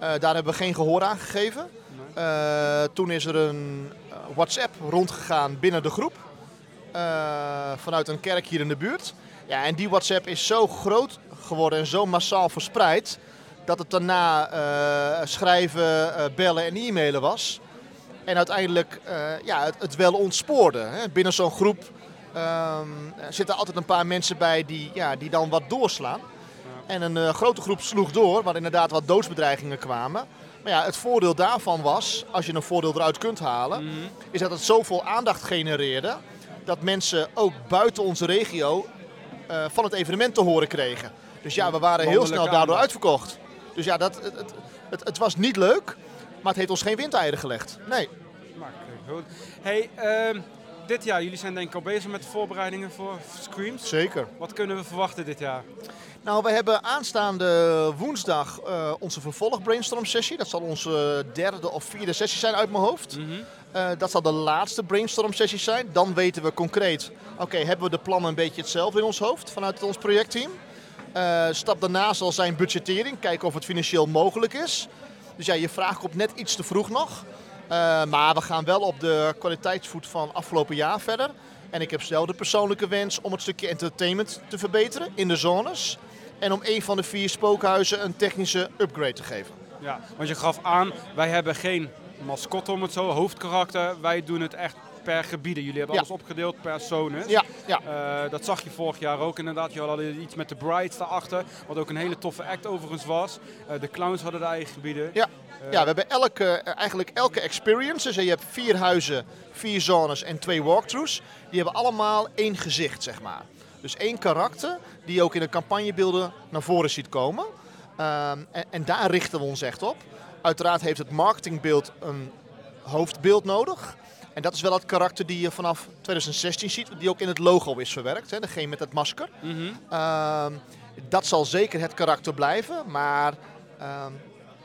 Eh, daar hebben we geen gehoor aan gegeven. Eh, toen is er een eh, WhatsApp rondgegaan binnen de groep. vanuit een kerk hier in de buurt. Ja, en die WhatsApp is zo groot geworden en zo massaal verspreid. Dat het daarna schrijven, bellen en e-mailen was. En uiteindelijk ja, het, het wel ontspoorde. Hè. Binnen zo'n groep ehm, zitten altijd een paar mensen bij die, ja, die dan wat doorslaan. En een eh, grote groep sloeg door, waar inderdaad wat doodsbedreigingen kwamen. Maar ja, het voordeel daarvan was, als je een voordeel eruit kunt halen, is dat het zoveel aandacht genereerde. Dat mensen ook buiten onze regio eh, van het evenement te horen kregen. Dus ja, we waren heel snel daardoor uitverkocht. Dus ja, dat, het, het, het, was niet leuk, maar het heeft ons geen windeieren gelegd. Nee. Maar goed. Hey, ehm, dit jaar, jullie zijn denk ik al bezig met de voorbereidingen voor Screams. Zeker. Wat kunnen we verwachten dit jaar? Nou, we hebben aanstaande woensdag eh, onze vervolg brainstorm sessie. Dat zal onze derde of vierde sessie zijn uit mijn hoofd. Eh, dat zal de laatste brainstorm sessie zijn. Dan weten we concreet, oké, hebben we de plannen een beetje hetzelfde in ons hoofd vanuit ons projectteam. Eh, stap daarna zal zijn budgettering, kijken of het financieel mogelijk is. Dus ja, je vraag komt net iets te vroeg nog. Eh, maar we gaan wel op de kwaliteitsvoet van afgelopen jaar verder. En ik heb zelf de persoonlijke wens om het stukje entertainment te verbeteren in de zones. En om een van de vier spookhuizen een technische upgrade te geven. Ja, want je gaf aan, wij hebben geen mascotte om het zo, hoofdkarakter. Wij doen het echt per gebieden. Jullie hebben Ja. alles opgedeeld per zones. Ja, ja. Eh, dat zag je vorig jaar ook inderdaad. Je had iets met de Brides daarachter, wat ook een hele toffe act overigens was. Eh, de clowns hadden de eigen gebieden. Ja. ja, we hebben elke, eh, eigenlijk elke experience. Dus je hebt vier huizen, vier zones en twee walkthroughs. Die hebben allemaal één gezicht, zeg maar. Dus één karakter die je ook in de campagnebeelden naar voren ziet komen. Ehm, en, en daar richten we ons echt op. Uiteraard heeft het marketingbeeld een hoofdbeeld nodig. En dat is wel het karakter die je vanaf 2016 ziet, die ook in het logo is verwerkt. Hè, degene met het masker. Mhm. Ehm, dat zal zeker het karakter blijven, maar ehm,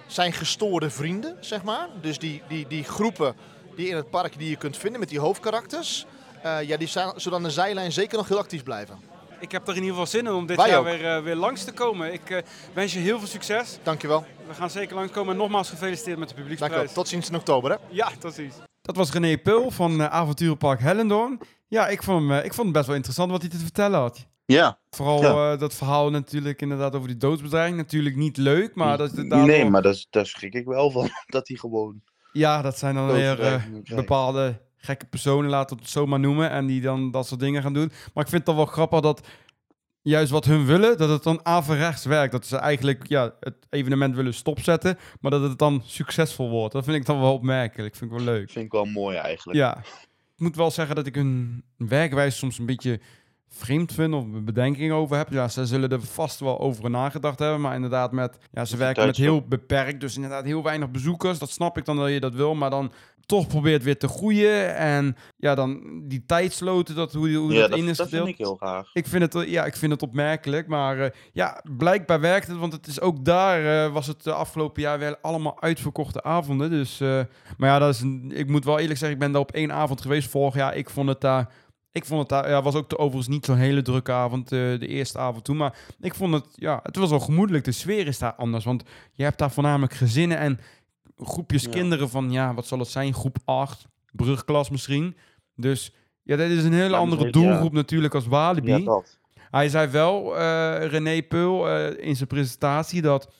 zijn gestoorde vrienden, zeg maar. Dus die, die, die groepen die in het park die je kunt vinden met die hoofdkarakters. eh, ja, die zijn, zullen aan de zijlijn zeker nog heel actief blijven. Ik heb er in ieder geval zin in om dit Wij jaar ook. weer, eh, weer langs te komen. Ik eh, wens je heel veel succes. Dankjewel. We gaan zeker langskomen. En nogmaals gefeliciteerd met de publieksprijs. Dankjewel. Tot ziens in oktober. Hè? Ja, precies. Dat was René Pul van eh, Avonturenpark Hellendoorn. Ja, ik vond, hem, ik vond het best wel interessant wat hij te vertellen had. Ja, Vooral Ja. eh, dat verhaal natuurlijk inderdaad over die doodsbedreiging. Natuurlijk niet leuk, maar dat het daardoor... nee, maar dat is- daar schrik ik wel van. Dat hij gewoon Ja, dat zijn dan weer bepaalde gekke personen, laten we het zo maar noemen. En die dan dat soort dingen gaan doen. Maar ik vind het dan wel grappig dat... juist wat hun willen, dat het dan averechts werkt. Dat ze eigenlijk ja, het evenement willen stopzetten, maar dat het dan succesvol wordt. Dat vind ik dan wel opmerkelijk. Vind ik wel leuk. Vind ik wel mooi eigenlijk. Ja, ik moet wel zeggen dat ik hun werkwijze soms een beetje vreemd vind of een bedenking over heb. Ja, ze zullen er vast wel over nagedacht hebben, maar inderdaad met, ja, ze werken met heel beperkt, dus inderdaad heel weinig bezoekers. Dat snap ik dan dat je dat wil, maar dan toch probeert weer te groeien en ja, dan die tijdsloten, dat hoe, hoe Ja, dat, dat, in is dat gedeeld. vind ik heel graag. Ik vind het, ja, ik vind het opmerkelijk, maar eh, ja, blijkbaar werkt het, want het is ook daar eh, was het de afgelopen jaar wel allemaal uitverkochte avonden. Dus, eh, maar ja, dat is een, ik moet wel eerlijk zeggen, ik ben daar op één avond geweest vorig jaar. Ik vond het daar, ik vond het daar, ja, was ook de, overigens niet zo'n hele drukke avond, de eerste avond toen, maar ik vond het, ja, het was wel gemoedelijk. De sfeer is daar anders, want je hebt daar voornamelijk gezinnen en groepjes Ja. kinderen van, ja, wat zal het zijn, groep 8, brugklas misschien. Dus ja, dat is een hele andere doelgroep natuurlijk als Walibi. Hij zei wel, eh, René Peul, eh, in zijn presentatie, dat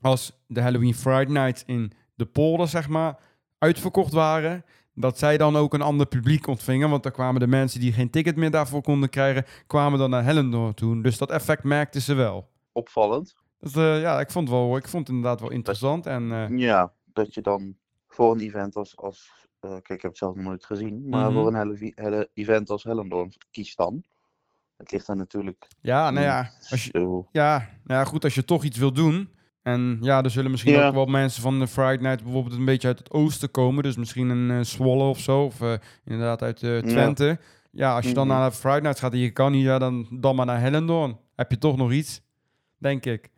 als de Halloween Friday Nights in de polder, zeg maar, uitverkocht waren, dat zij dan ook een ander publiek ontvingen. Want dan kwamen de mensen die geen ticket meer daarvoor konden krijgen, kwamen dan naar Hellendoorn toe. Dus dat effect merkten ze wel. Opvallend. Dus eh, ja, ik vond, wel, ik vond het inderdaad wel interessant. En Ja, dat je dan voor een event als... als eh, kijk, ik heb het zelf nog nooit gezien. Maar Mhm. voor een hele, hele event als Hellendoorn kies dan. Het ligt dan natuurlijk... ja, nou ja, als je, Ja, nou ja, goed, als je toch iets wil doen. En ja, er zullen misschien Ja. ook wel mensen van de Friday Night bijvoorbeeld een beetje uit het oosten komen. Dus misschien een eh Zwolle of zo. Of eh, inderdaad uit Twente. Ja. als je dan Mhm. naar de Friday Night gaat en je kan niet, ja, dan, dan maar naar Hellendoorn. Heb je toch nog iets, denk ik.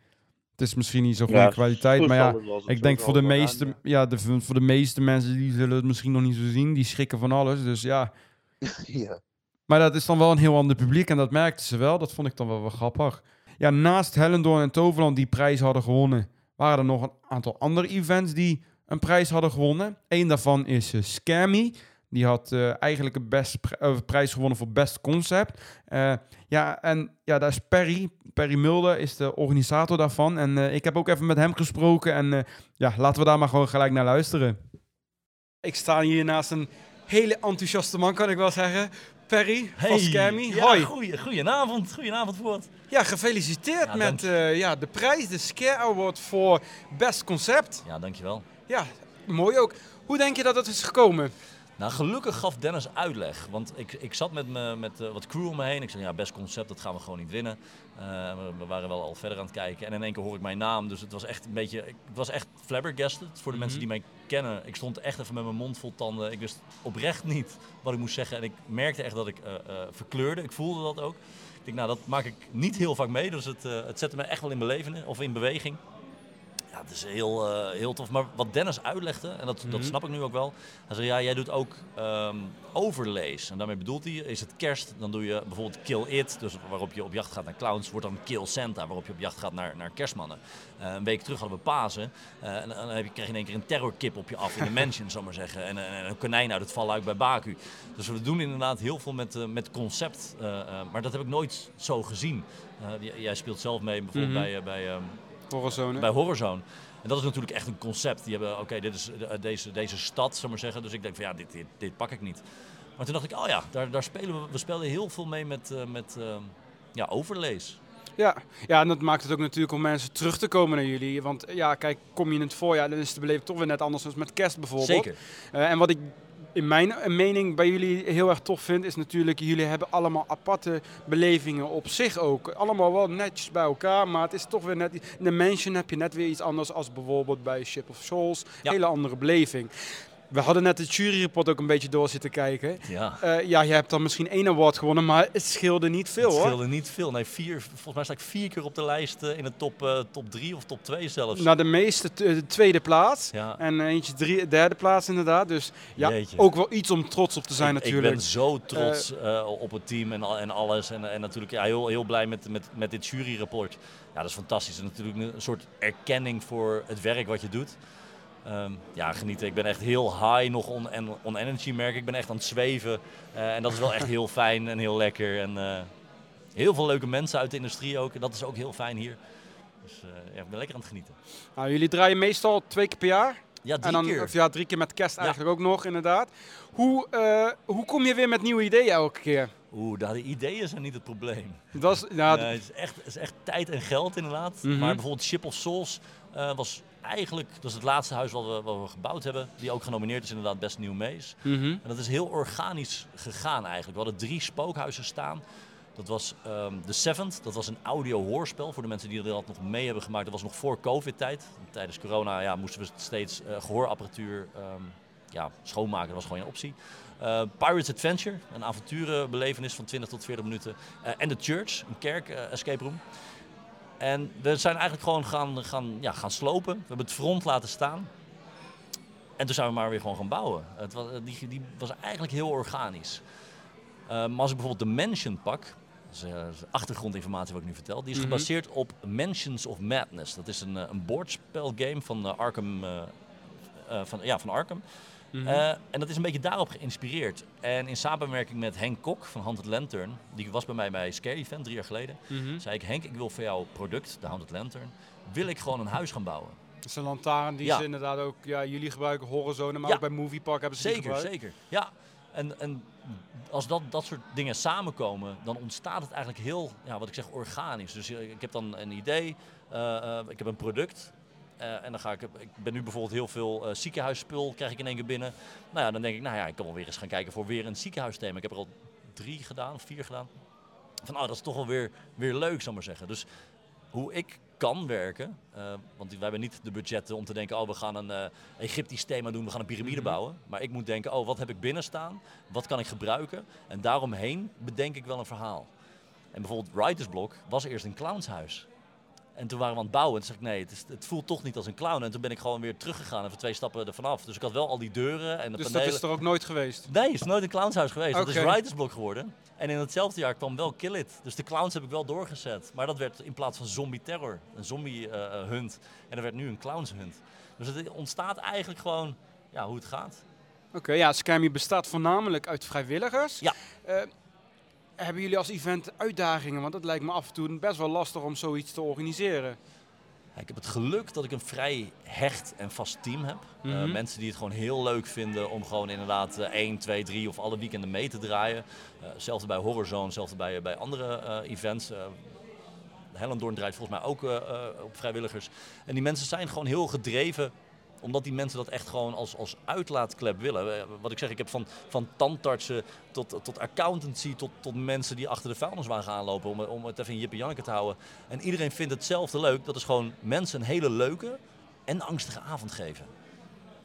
Het is misschien niet zo goede Ja, kwaliteit, maar ja, ik denk voor de, meeste, ja, de, voor de meeste mensen die zullen het misschien nog niet zo zien. Die schrikken van alles, dus ja. ja. Maar dat is dan wel een heel ander publiek en dat merkten ze wel. Dat vond ik dan wel wel grappig. Ja, naast Hellendoorn en Toverland die prijs hadden gewonnen, waren er nog een aantal andere events die een prijs hadden gewonnen. Eén daarvan is eh, Scammy. Die had eh, eigenlijk een best pri- eh, prijs gewonnen voor Best Concept. Eh, ja, en ja, daar is Perry. Perry Mulder is de organisator daarvan. En eh, ik heb ook even met hem gesproken. En eh, ja, laten we daar maar gewoon gelijk naar luisteren. Ik sta hier naast een hele enthousiaste man, kan ik wel zeggen. Perry van Scammy. Ja, Hoi. Goeie, goedenavond, goedenavond Voort. Ja, gefeliciteerd Ja, met eh, ja, de prijs, de Scare Award voor Best Concept. Ja, dankjewel. Ja, mooi ook. Hoe denk je dat het is gekomen? Nou, gelukkig gaf Dennis uitleg. Want ik, ik zat met, me, met eh, wat crew om me heen. Ik zei, ja, best concept, dat gaan we gewoon niet winnen. Eh, we, waren wel al verder aan het kijken. En in één keer hoor ik mijn naam. Dus het was echt een beetje... Ik was echt flabbergasted voor de mensen die mij kennen. Ik stond echt even met mijn mond vol tanden. Ik wist oprecht niet wat ik moest zeggen. En ik merkte echt dat ik eh, verkleurde. Ik voelde dat ook. Ik denk, nou, dat maak ik niet heel vaak mee. Dus het, het zette me echt wel in beleving of in beweging. Ja, het is heel, eh, heel tof. Maar wat Dennis uitlegde, en dat, dat snap ik nu ook wel. Hij zei, ja, jij doet ook ehm, overlays. En daarmee bedoelt hij, is het kerst, dan doe je bijvoorbeeld Kill It. Dus waarop je op jacht gaat naar clowns, wordt dan Kill Santa. Waarop je op jacht gaat naar, naar kerstmannen. Eh, een week terug hadden we Pasen. Eh, en, dan heb je, krijg je in één keer een terrorkip op je af in de mansion, zal maar zeggen. En, en, en een konijn uit het valluik bij Baku. Dus we doen inderdaad heel veel met, met concept. maar dat heb ik nooit zo gezien. Jij speelt zelf mee bijvoorbeeld Mhm. bij... bij bij Horrorzone. En dat is natuurlijk echt een concept. Die hebben, oké, dit is eh, deze, deze stad, ik maar zeggen. Dus ik denk van ja, dit, dit, dit pak ik niet. Maar toen dacht ik, oh ja, daar, daar spelen we, we spelen heel veel mee met, eh, met eh, ja, overlays. Ja. ja, en dat maakt het ook natuurlijk om mensen terug te komen naar jullie. Want ja, kijk, kom je in het voorjaar, dan is de beleving toch weer net anders dan met kerst bijvoorbeeld. Zeker. En wat ik in mijn mening bij jullie heel erg tof vind, is natuurlijk, jullie hebben allemaal aparte belevingen op zich ook. Allemaal wel netjes bij elkaar, maar het is toch weer net... In de Mansion heb je net weer iets anders als bijvoorbeeld bij Ship of Souls. Ja. Hele andere beleving. We hadden net het juryrapport ook een beetje door zitten kijken. Ja. Eh, ja, je hebt dan misschien één award gewonnen, maar het scheelde niet veel het hoor. scheelde niet veel. Nee, vier, volgens mij sta ik vier keer op de lijst eh, in de top, eh, top drie of top twee zelfs. Naar de meeste de tweede plaats. ja. En eentje drie, derde plaats inderdaad. Dus ja, Jeetje. ook wel iets om trots op te zijn ik, natuurlijk. Ik ben zo trots op het team en, en alles. En, en natuurlijk ja, heel, heel blij met, met, met dit juryrapport. Ja, dat is fantastisch. En natuurlijk een soort erkenning voor het werk wat je doet. Ehm, ja, genieten. Ik ben echt heel high nog on, en on energy merk. ik. Ik ben echt aan het zweven. Eh, en dat is wel echt heel fijn en heel lekker. En eh, heel veel leuke mensen uit de industrie ook. En dat is ook heel fijn hier. Dus eh, ja, ik ben lekker aan het genieten. Nou, jullie draaien meestal twee keer per jaar. Ja, en drie dan, keer. Of ja, drie keer met kerst Ja. eigenlijk ook nog, inderdaad. Hoe, hoe kom je weer met nieuwe ideeën elke keer? Oeh, daar de ideeën zijn niet het probleem. Ja, Nee, het, is echt, het is echt tijd en geld inderdaad. Mhm. Maar bijvoorbeeld Ship of Souls was eigenlijk, dat is het laatste huis wat we, wat we gebouwd hebben, die ook genomineerd is inderdaad Best New Maze. mhm. En dat is heel organisch gegaan eigenlijk. We hadden drie spookhuizen staan. Dat was ehm The Seventh, dat was een audio-hoorspel voor de mensen die dat nog mee hebben gemaakt. Dat was nog voor COVID-tijd. Tijdens corona ja, moesten we steeds eh, gehoorapparatuur ehm, ja, schoonmaken, dat was gewoon een optie. Eh, Pirates Adventure, een avonturenbelevenis van 20 tot 40 minuten. Eh, en The Church, een kerk, eh, escape room. En we zijn eigenlijk gewoon gaan, gaan, ja, gaan slopen. We hebben het front laten staan. En toen zijn we maar weer gewoon gaan bouwen. Het was, die, die was eigenlijk heel organisch. Eh, maar als ik bijvoorbeeld de Mansion pak, dat is, eh, dat is achtergrondinformatie wat ik nu vertel, die is Mhm. gebaseerd op Mansions of Madness. Dat is een, eh, een bordspelgame van eh, Arkham, eh, eh, van, ja, van Arkham. Mhm. Eh, en dat is een beetje daarop geïnspireerd. En in samenwerking met Henk Kok van Haunted Lantern, die was bij mij bij Scary Event drie jaar geleden, Mhm. zei ik, Henk, ik wil voor jouw product, de Haunted Lantern, wil ik gewoon een huis gaan bouwen. Dat is een lantaarn die Ja. ze inderdaad ook, ja, jullie gebruiken Horizon, maar Ja. ook bij Movie Park hebben ze die Zeker, gebruikt. zeker. Ja, en, en als dat, dat soort dingen samenkomen, dan ontstaat het eigenlijk heel, ja, wat ik zeg, organisch. Dus eh, ik heb dan een idee, eh, eh, ik heb een product. Eh, en dan ga ik, ik ben nu bijvoorbeeld heel veel eh, ziekenhuisspul, krijg ik in één keer binnen. Nou ja, dan denk ik, nou ja, ik kan wel weer eens gaan kijken voor weer een ziekenhuisthema. Ik heb er al drie gedaan, of vier gedaan. Van, oh, dat is toch wel weer, weer leuk, zal ik maar zeggen. Dus hoe ik kan werken, eh, want wij hebben niet de budgetten om te denken, oh we gaan een Egyptisch thema doen, we gaan een piramide Mhm. bouwen. Maar ik moet denken, oh wat heb ik binnen staan, wat kan ik gebruiken? En daaromheen bedenk ik wel een verhaal. En bijvoorbeeld Writers Block was eerst een clownshuis. En toen waren we aan het bouwen en toen zei ik, nee, het, is, het voelt toch niet als een clown. En toen ben ik gewoon weer teruggegaan, even twee stappen ervan af. Dus ik had wel al die deuren en de Dus dat is er ook nooit geweest. Nee, het is nooit een clownshuis geweest. Dat is Oké. Writers Block geworden. En in hetzelfde jaar kwam wel Kill It. Dus de clowns heb ik wel doorgezet. Maar dat werd in plaats van zombie terror, een zombie eh, eh, hunt. En dat werd nu een clowns hunt. Dus het ontstaat eigenlijk gewoon ja, hoe het gaat. Oké, ja, Scammy bestaat voornamelijk uit vrijwilligers. Ja. Eh, hebben jullie als event uitdagingen? Want het lijkt me af en toe best wel lastig om zoiets te organiseren. Ik heb het geluk dat ik een vrij hecht en vast team heb. Eh, Mhm. mensen die het gewoon heel leuk vinden om gewoon inderdaad eh, 1, 2, 3 of alle weekenden mee te draaien. Eh zelfs bij Horrorzone, zelfs bij, bij andere eh, events. Eh Hellendoorn draait volgens mij ook eh, eh, op vrijwilligers. En die mensen zijn gewoon heel gedreven omdat die mensen dat echt gewoon als, als uitlaatklep willen. Eh, Wat ik zeg, ik heb van, van tandartsen tot, tot accountancy, tot, tot mensen die achter de vuilniswagen aanlopen om, om het even in Jip en Janneke te houden. En iedereen vindt hetzelfde leuk. Dat is gewoon mensen een hele leuke en angstige avond geven.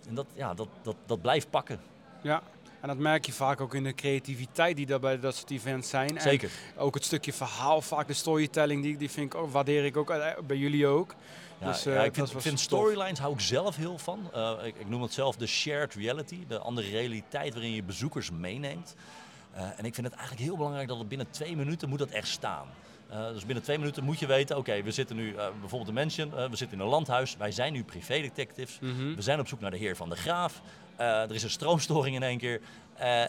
En dat, ja, dat, dat, dat blijft pakken. Ja. En dat merk je vaak ook in de creativiteit die daar bij dat soort events zijn. En Zeker. ook het stukje verhaal, vaak de storytelling, die, die vind ik ook, waardeer ik ook eh, bij jullie ook. Ja, Dus, ja, eh, ik vind, storylines hou ik zelf heel van. Eh, ik, ik noem het zelf de shared reality, de andere realiteit waarin je bezoekers meeneemt. Eh, en ik vind het eigenlijk heel belangrijk dat het binnen twee minuten moet dat echt staan. Dus binnen twee minuten moet je weten, oké, we zitten nu bijvoorbeeld een mansion, we zitten in een landhuis, wij zijn nu privédetectives, Mhm. we zijn op zoek naar de heer van de graaf, er is een stroomstoring in één keer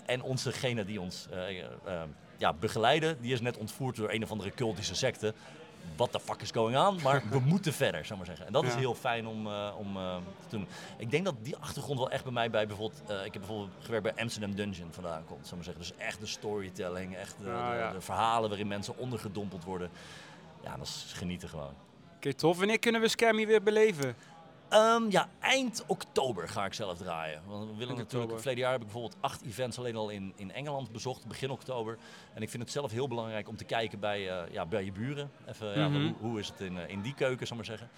en onzegene die ons ja, begeleiden, die is net ontvoerd door een of andere cultische secte. What the fuck is going on? Maar we moeten verder, zou maar zeggen. En dat is heel fijn om, eh, om eh, te doen. Ik denk dat die achtergrond wel echt bij mij bij bijvoorbeeld... eh, ik heb bijvoorbeeld gewerkt bij Amsterdam Dungeon vandaan komt, zou maar zeggen. Dus echt de storytelling, echt de, Ja, de- de verhalen waarin mensen ondergedompeld worden. Ja, dat is genieten gewoon. Oké, tof. Wanneer kunnen we Scammy weer beleven? Ehm, ja, eind oktober ga ik zelf draaien. Want we willen natuurlijk, verleden jaar heb ik bijvoorbeeld acht events alleen al in, in Engeland bezocht, begin oktober. En ik vind het zelf heel belangrijk om te kijken bij, eh, ja, bij je buren. Even, ja, Mhm. hoe, hoe is het in, eh, in die keuken, zal ik maar zeggen.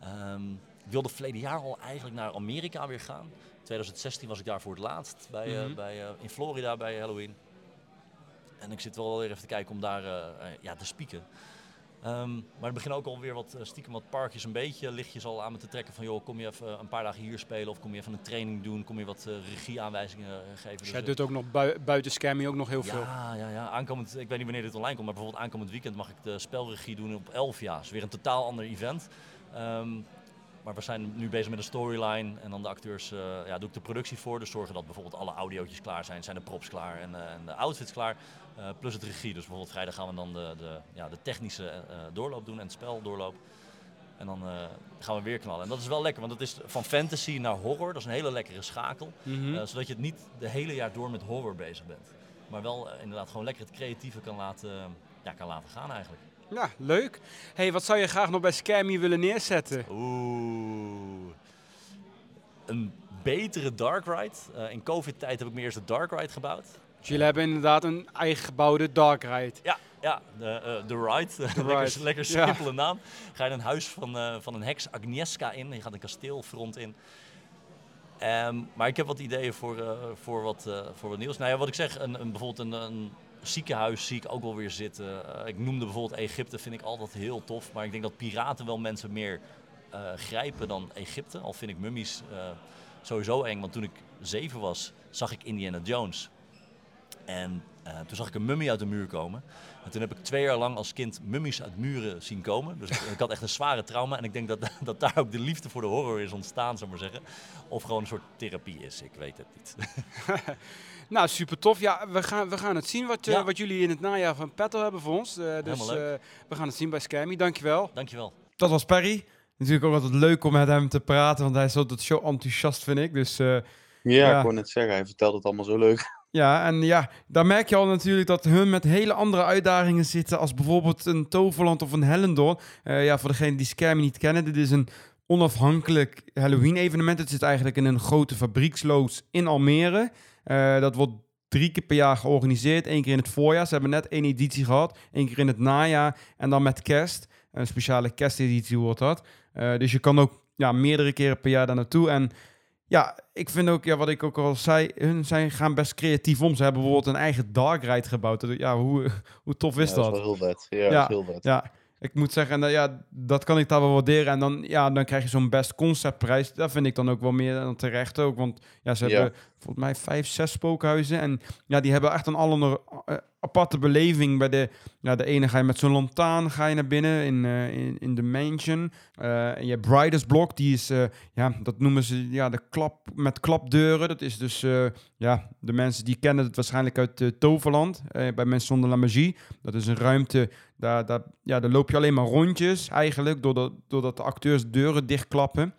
Ehm, ik wilde verleden jaar al eigenlijk naar Amerika weer gaan. 2016 was ik daar voor het laatst, bij, eh, Mhm. bij, in Florida bij Halloween. En ik zit wel weer even te kijken om daar ja, te spieken. Ehm, maar er beginnen ook alweer wat eh, stiekem wat parkjes een beetje lichtjes al aan me te trekken van joh, kom je even een paar dagen hier spelen of kom je even een training doen, kom je wat eh, regieaanwijzingen eh, geven. Dus Dus, jij eh, doet ook nog bui- buiten Scammy ook nog heel veel. ja, ja, ja, aankomend, ik weet niet wanneer dit online komt, maar bijvoorbeeld aankomend weekend mag ik de spelregie doen op Elfia. Dat is weer een totaal ander event. Ehm, maar we zijn nu bezig met een storyline en dan de acteurs, eh, ja, doe ik de productie voor. Dus zorgen dat bijvoorbeeld alle audiootjes klaar zijn, zijn de props klaar en, eh, en de outfits klaar. Eh, plus het regie. Dus bijvoorbeeld vrijdag gaan we dan de, de, ja, de technische eh, doorloop doen en het spel doorloop. En dan eh, gaan we weer knallen. En dat is wel lekker, want het is van fantasy naar horror. Dat is een hele lekkere schakel. Mhm. Eh, zodat je het niet de hele jaar door met horror bezig bent. maar wel eh, inderdaad gewoon lekker het creatieve kan laten, ja, kan laten gaan eigenlijk. Ja, leuk. hey, wat zou je graag nog bij Scammy willen neerzetten? Oeh. Een betere dark ride. Eh, in covid-tijd heb ik mijn eerste dark ride gebouwd. Dus jullie hebben inderdaad een eigen gebouwde dark ride. Ja, ja de, de Ride. ride. lekker, lekker Ja. simpele naam. Ga je een huis van, eh, van een heks, Agnieszka, in. Je gaat een kasteelfront in. Ehm, maar ik heb wat ideeën voor, eh, voor, wat, voor wat nieuws. Nou ja, wat ik zeg, een, een, bijvoorbeeld een, een ziekenhuis zie ik ook wel weer zitten. Ik noemde bijvoorbeeld Egypte, vind ik altijd heel tof. Maar ik denk dat piraten wel mensen meer grijpen dan Egypte. Al vind ik mummies sowieso eng. Want toen ik zeven was, zag ik Indiana Jones. En eh, toen zag ik een mummie uit de muur komen. En toen heb ik twee jaar lang als kind mummies uit muren zien komen. Dus ik, ik had echt een zware trauma. En ik denk dat, dat daar ook de liefde voor de horror is ontstaan, zou ik maar zeggen. Of gewoon een soort therapie is, ik weet het niet. Nou, super tof. Ja, we gaan, we gaan het zien wat, eh, wat jullie in het najaar van Petto hebben voor ons. Eh, dus eh, we gaan het zien bij Scammy. Dankjewel. Dankjewel. Dat was Perry. Natuurlijk ook altijd leuk om met hem te praten, want hij is altijd zo enthousiast, vind ik. Dus eh, Ja, Ja. ik wou net zeggen, hij vertelt het allemaal zo leuk. Ja, en ja, daar merk je al natuurlijk dat hun met hele andere uitdagingen zitten als bijvoorbeeld een Toverland of een Hellendoorn. Eh, ja, voor degenen die Scammy niet kennen, dit is een onafhankelijk Halloween-evenement. Het zit eigenlijk in een grote fabrieksloods in Almere. Eh, dat wordt drie keer per jaar georganiseerd. Eén keer in het voorjaar. Ze hebben net één editie gehad. Eén keer in het najaar. En dan met kerst. Een speciale kersteditie wordt dat. Eh, dus je kan ook ja, meerdere keren per jaar daar naartoe. En ja, ik vind ook, ja, wat ik ook al zei, hun zijn, gaan best creatief om. Ze hebben bijvoorbeeld een eigen dark ride gebouwd. Dat- Ja, hoe, hoe tof is Ja, dat? is wel heel vet. Ja, Ja. dat is heel vet. Ja, ik moet zeggen, dat, ja, dat kan ik daar wel waarderen. En dan, ja, dan krijg je zo'n best conceptprijs. Dat vind ik dan ook wel meer dan terecht ook. Want ja, ze Ja. hebben volgens mij vijf, zes spookhuizen. En ja, die hebben echt een alle eh, aparte beleving. Bij de, ja, de ene ga je met zo'n lantaarn ga je naar binnen in, eh, in, in de mansion. Eh, en je Brightest Block, die is, ja, dat noemen ze ja, de klap met klapdeuren. Dat is dus, ja, de mensen die kennen het waarschijnlijk uit Toverland. bij Mensen zonder la magie. Dat is een ruimte daar, ja, daar loop je alleen maar rondjes eigenlijk, doordat, doordat de acteurs deuren dichtklappen.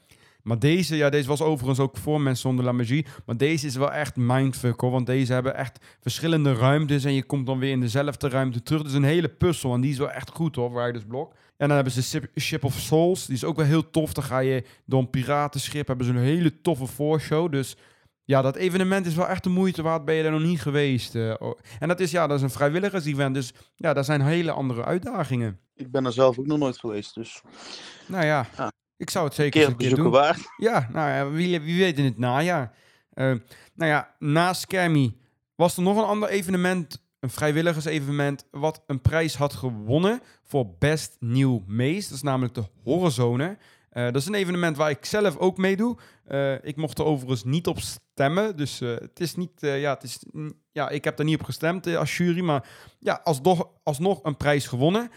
Maar deze, ja, deze was overigens ook voor mensen zonder la magie. Maar deze is wel echt mindfuck hoor. Want deze hebben echt verschillende ruimtes. En je komt dan weer in dezelfde ruimte terug. Dus een hele puzzel. En die is wel echt goed hoor, Riders Block. En dan hebben ze Ship, Ship of Souls. Die is ook wel heel tof. Dan ga je door een piratenschip. Hebben ze een hele toffe voorshow. Dus ja, dat evenement is wel echt de moeite waard. Ben je er nog niet geweest. eh. En dat is, ja, dat is een vrijwilligers-event. Dus ja, daar zijn hele andere uitdagingen. Ik ben er zelf ook nog nooit geweest, dus Nou ja, Ja. ik zou het een zeker keer eens een keer doen. waard. Ja, nou ja, wie, wie weet in het najaar. Eh, nou ja, na Scammy was er nog een ander evenement, een vrijwilligersevenement, wat een prijs had gewonnen voor Best Nieuw Meest. Dat is namelijk de Horrorzone. Eh, dat is een evenement waar ik zelf ook meedoe. Eh, ik mocht er overigens niet op stemmen. Dus eh, het is niet, eh, ja, het is, ja, ik heb er niet op gestemd als jury. Maar ja, alsnog, alsnog een prijs gewonnen.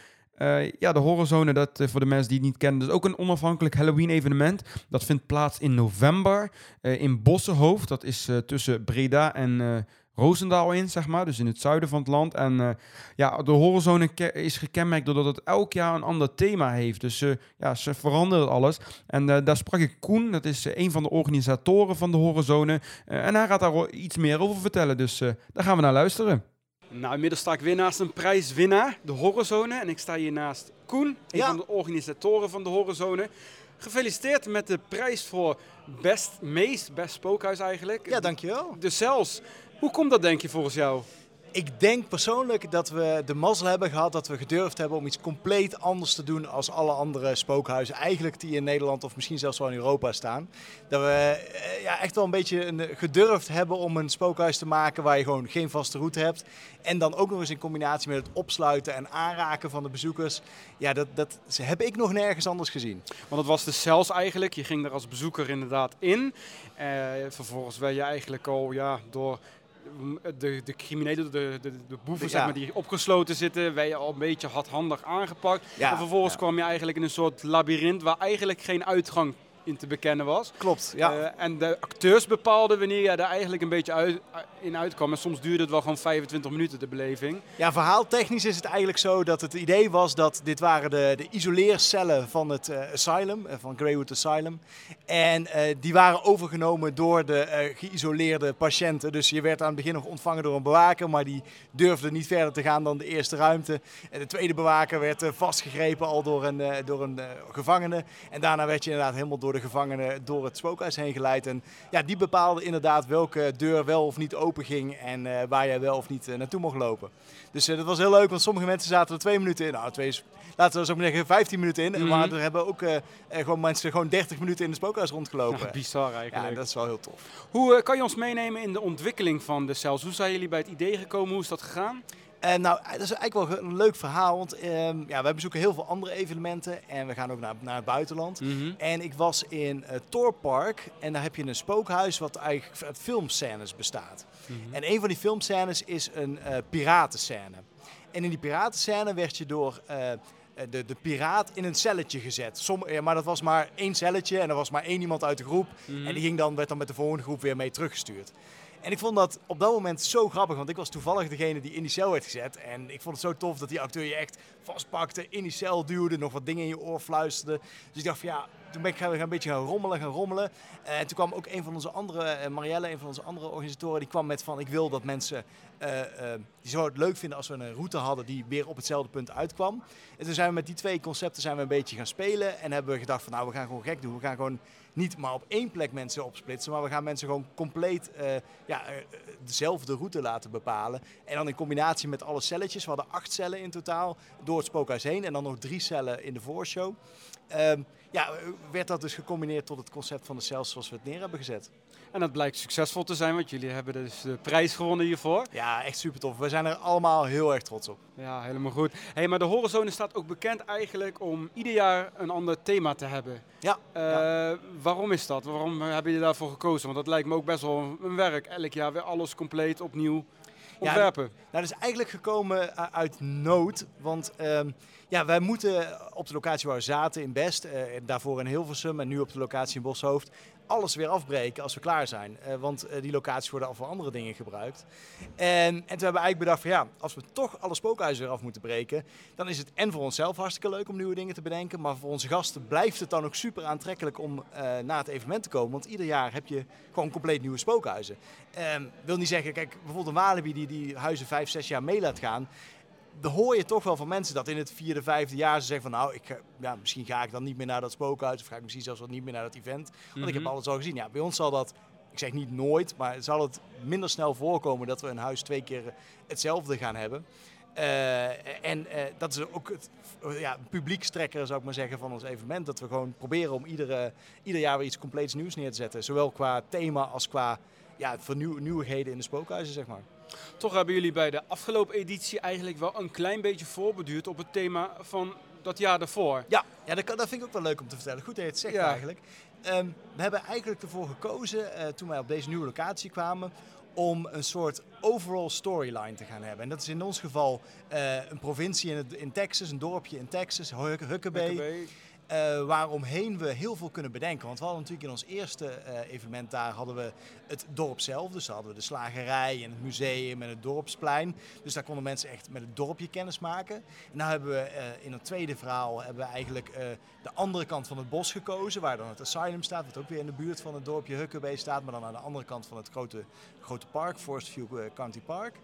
Ja, de Horrorzone, dat voor de mensen die het niet kennen, dat is ook een onafhankelijk Halloween-evenement. Dat vindt plaats in november in Bossenhoofd. Dat is tussen Breda en Roosendaal in, zeg maar. Dus in het zuiden van het land. En eh, ja, de Horrorzone is gekenmerkt doordat het elk jaar een ander thema heeft. Dus eh, ja, ze veranderen alles. En eh, daar sprak ik Koen, dat is een van de organisatoren van de Horrorzone. Eh, en hij gaat daar iets meer over vertellen. Dus eh, daar gaan we naar luisteren. Nou, inmiddels sta ik weer naast een prijswinnaar, de Horrorzone. En ik sta hier naast Koen, een Ja. van de organisatoren van de Horrorzone. Gefeliciteerd met de prijs voor best meest, best spookhuis eigenlijk. Ja, dankjewel. De Cels. Hoe komt dat denk je volgens jou? Ik denk persoonlijk dat we de mazzel hebben gehad dat we gedurfd hebben om iets compleet anders te doen als alle andere spookhuizen. Eigenlijk die in Nederland of misschien zelfs wel in Europa staan. Dat we eh, ja, echt wel een beetje een, gedurfd hebben om een spookhuis te maken waar je gewoon geen vaste route hebt. En dan ook nog eens in combinatie met het opsluiten en aanraken van de bezoekers. Ja, dat, dat heb ik nog nergens anders gezien. Want het was de Cels eigenlijk. Je ging er als bezoeker inderdaad in. Eh, vervolgens werd je eigenlijk al ja, door de, de criminelen, de, de, de boeven Ja. zeg maar, die opgesloten zitten, je al een beetje hardhandig aangepakt. Ja, en vervolgens ja. kwam je eigenlijk in een soort labyrint waar eigenlijk geen uitgang in te bekennen was. Klopt, ja. Eh, en de acteurs bepaalden wanneer jij daar eigenlijk een beetje uit, in uitkwam. En soms duurde het wel gewoon 25 minuten, de beleving. Ja, verhaaltechnisch is het eigenlijk zo dat het idee was dat dit waren de, de isoleercellen van het eh, asylum, eh, van Greywood Asylum. En die waren overgenomen door de geïsoleerde patiënten. Dus je werd aan het begin nog ontvangen door een bewaker, maar die durfde niet verder te gaan dan de eerste ruimte. En de tweede bewaker werd vastgegrepen al door een, door een gevangene. En daarna werd je inderdaad helemaal door de gevangenen door het spookhuis heen geleid. En ja, die bepaalde inderdaad welke deur wel of niet open ging en eh, waar jij wel of niet eh, naartoe mocht lopen. Dus eh, dat was heel leuk, want sommige mensen zaten er twee minuten in. Nou, twee is, laten we zo maar zeggen, 15 minuten in. Mhm. Maar er hebben ook gewoon mensen gewoon 30 minuten in het spookhuis rondgelopen. Ja, bizar eigenlijk. Ja, dat is wel heel tof. Hoe kan je ons meenemen in de ontwikkeling van de cells? Hoe zijn jullie bij het idee gekomen? Hoe is dat gegaan? En nou, dat is eigenlijk wel een leuk verhaal, want ehm, ja, wij bezoeken heel veel andere evenementen en we gaan ook naar, naar het buitenland. Mhm. En ik was in het Torpark en daar heb je een spookhuis wat eigenlijk uit filmscènes bestaat. Mhm. En een van die filmscènes is een eh piratenscène. En in die piratenscène werd je door eh, de, de piraat in een celletje gezet. Som, ja, maar dat was maar één celletje en er was maar één iemand uit de groep. Mhm. En die ging dan, werd dan met de volgende groep weer mee teruggestuurd. En ik vond dat op dat moment zo grappig, want ik was toevallig degene die in die cel werd gezet. En ik vond het zo tof dat die acteur je echt vastpakte, in die cel duwde, nog wat dingen in je oor fluisterde. Dus ik dacht van ja, toen ben ik gaan, een beetje gaan rommelen, gaan rommelen. Eh, En toen kwam ook een van onze andere, eh, Marielle, een van onze andere organisatoren, die kwam met van ik wil dat mensen, eh, eh, die zouden het leuk vinden als we een route hadden die weer op hetzelfde punt uitkwam. En toen zijn we met die twee concepten zijn we een beetje gaan spelen en hebben we gedacht van nou we gaan gewoon gek doen. We gaan gewoon niet maar op één plek mensen opsplitsen, maar we gaan mensen gewoon compleet eh, ja, eh, dezelfde route laten bepalen. En dan in combinatie met alle celletjes, we hadden acht cellen in totaal door het spookhuis heen en dan nog drie cellen in de voorshow. Ehm, ja, werd dat dus gecombineerd tot het concept van de cells zoals we het neer hebben gezet. En dat blijkt succesvol te zijn, want jullie hebben dus de prijs gewonnen hiervoor. Ja, echt super tof. We zijn er allemaal heel erg trots op. Ja, helemaal goed. Hey, maar de Horizon staat ook bekend eigenlijk om ieder jaar een ander thema te hebben. Ja, Eh, Waarom is dat? Waarom hebben jullie daarvoor gekozen? Want dat lijkt me ook best wel een werk. Elk jaar weer alles compleet opnieuw ontwerpen. Nou, dat is eigenlijk gekomen u- uit nood. Want ehm, ja, wij moeten op de locatie waar we zaten in Best, eh, en daarvoor in Hilversum en nu op de locatie in Boshoofd, alles weer afbreken als we klaar zijn. Eh, want eh, die locaties worden al voor andere dingen gebruikt. En, en toen hebben we eigenlijk bedacht van ja, als we toch alle spookhuizen weer af moeten breken, dan is het en voor onszelf hartstikke leuk om nieuwe dingen te bedenken. Maar voor onze gasten blijft het dan ook super aantrekkelijk om eh, naar het evenement te komen. Want ieder jaar heb je gewoon compleet nieuwe spookhuizen. Ehm wil niet zeggen, kijk, bijvoorbeeld een Walibi die die huizen vijf, zes jaar mee laat gaan. Dan hoor je toch wel van mensen dat in het vierde, vijfde jaar ze zeggen van nou, ik, ga- ja, misschien ga ik dan niet meer naar dat spookhuis. Of ga ik misschien zelfs wel niet meer naar dat event. Want ik heb Mhm. alles al gezien. Ja, bij ons zal dat, ik zeg niet nooit, maar zal het minder snel voorkomen dat we een huis twee keer hetzelfde gaan hebben. Eh, en eh, dat is ook het eh, ja, publiekstrekker, zou ik maar zeggen, van ons evenement. Dat we gewoon proberen om iedere, ieder jaar weer iets compleets nieuws neer te zetten. Zowel qua thema als qua ja, vernieuw- nieuwigheden in de spookhuizen, zeg maar. Toch hebben jullie bij de afgelopen editie eigenlijk wel een klein beetje voorbeduurd op het thema van dat jaar daarvoor. Ja, ja dat, kan- dat vind ik ook wel leuk om te vertellen. Goed dat je het zegt Ja. eigenlijk. Ehm, we hebben eigenlijk ervoor gekozen, eh, toen wij op deze nieuwe locatie kwamen, om een soort overall storyline te gaan hebben. En dat is in ons geval eh, een provincie in, het, in Texas, een dorpje in Texas, Huck- Huckabee. Huckabee. Eh, waaromheen we heel veel kunnen bedenken. Want we hadden natuurlijk in ons eerste eh, evenement daar hadden we het dorp zelf. Dus hadden we de slagerij en het museum en het dorpsplein. Dus daar konden mensen echt met het dorpje kennis maken. En nu hebben we eh, in het tweede verhaal hebben we eigenlijk de andere kant van het bos gekozen. Waar dan het asylum staat, wat ook weer in de buurt van het dorpje Huckabee staat. Maar dan aan de andere kant van het grote, grote park, Forest View County Park.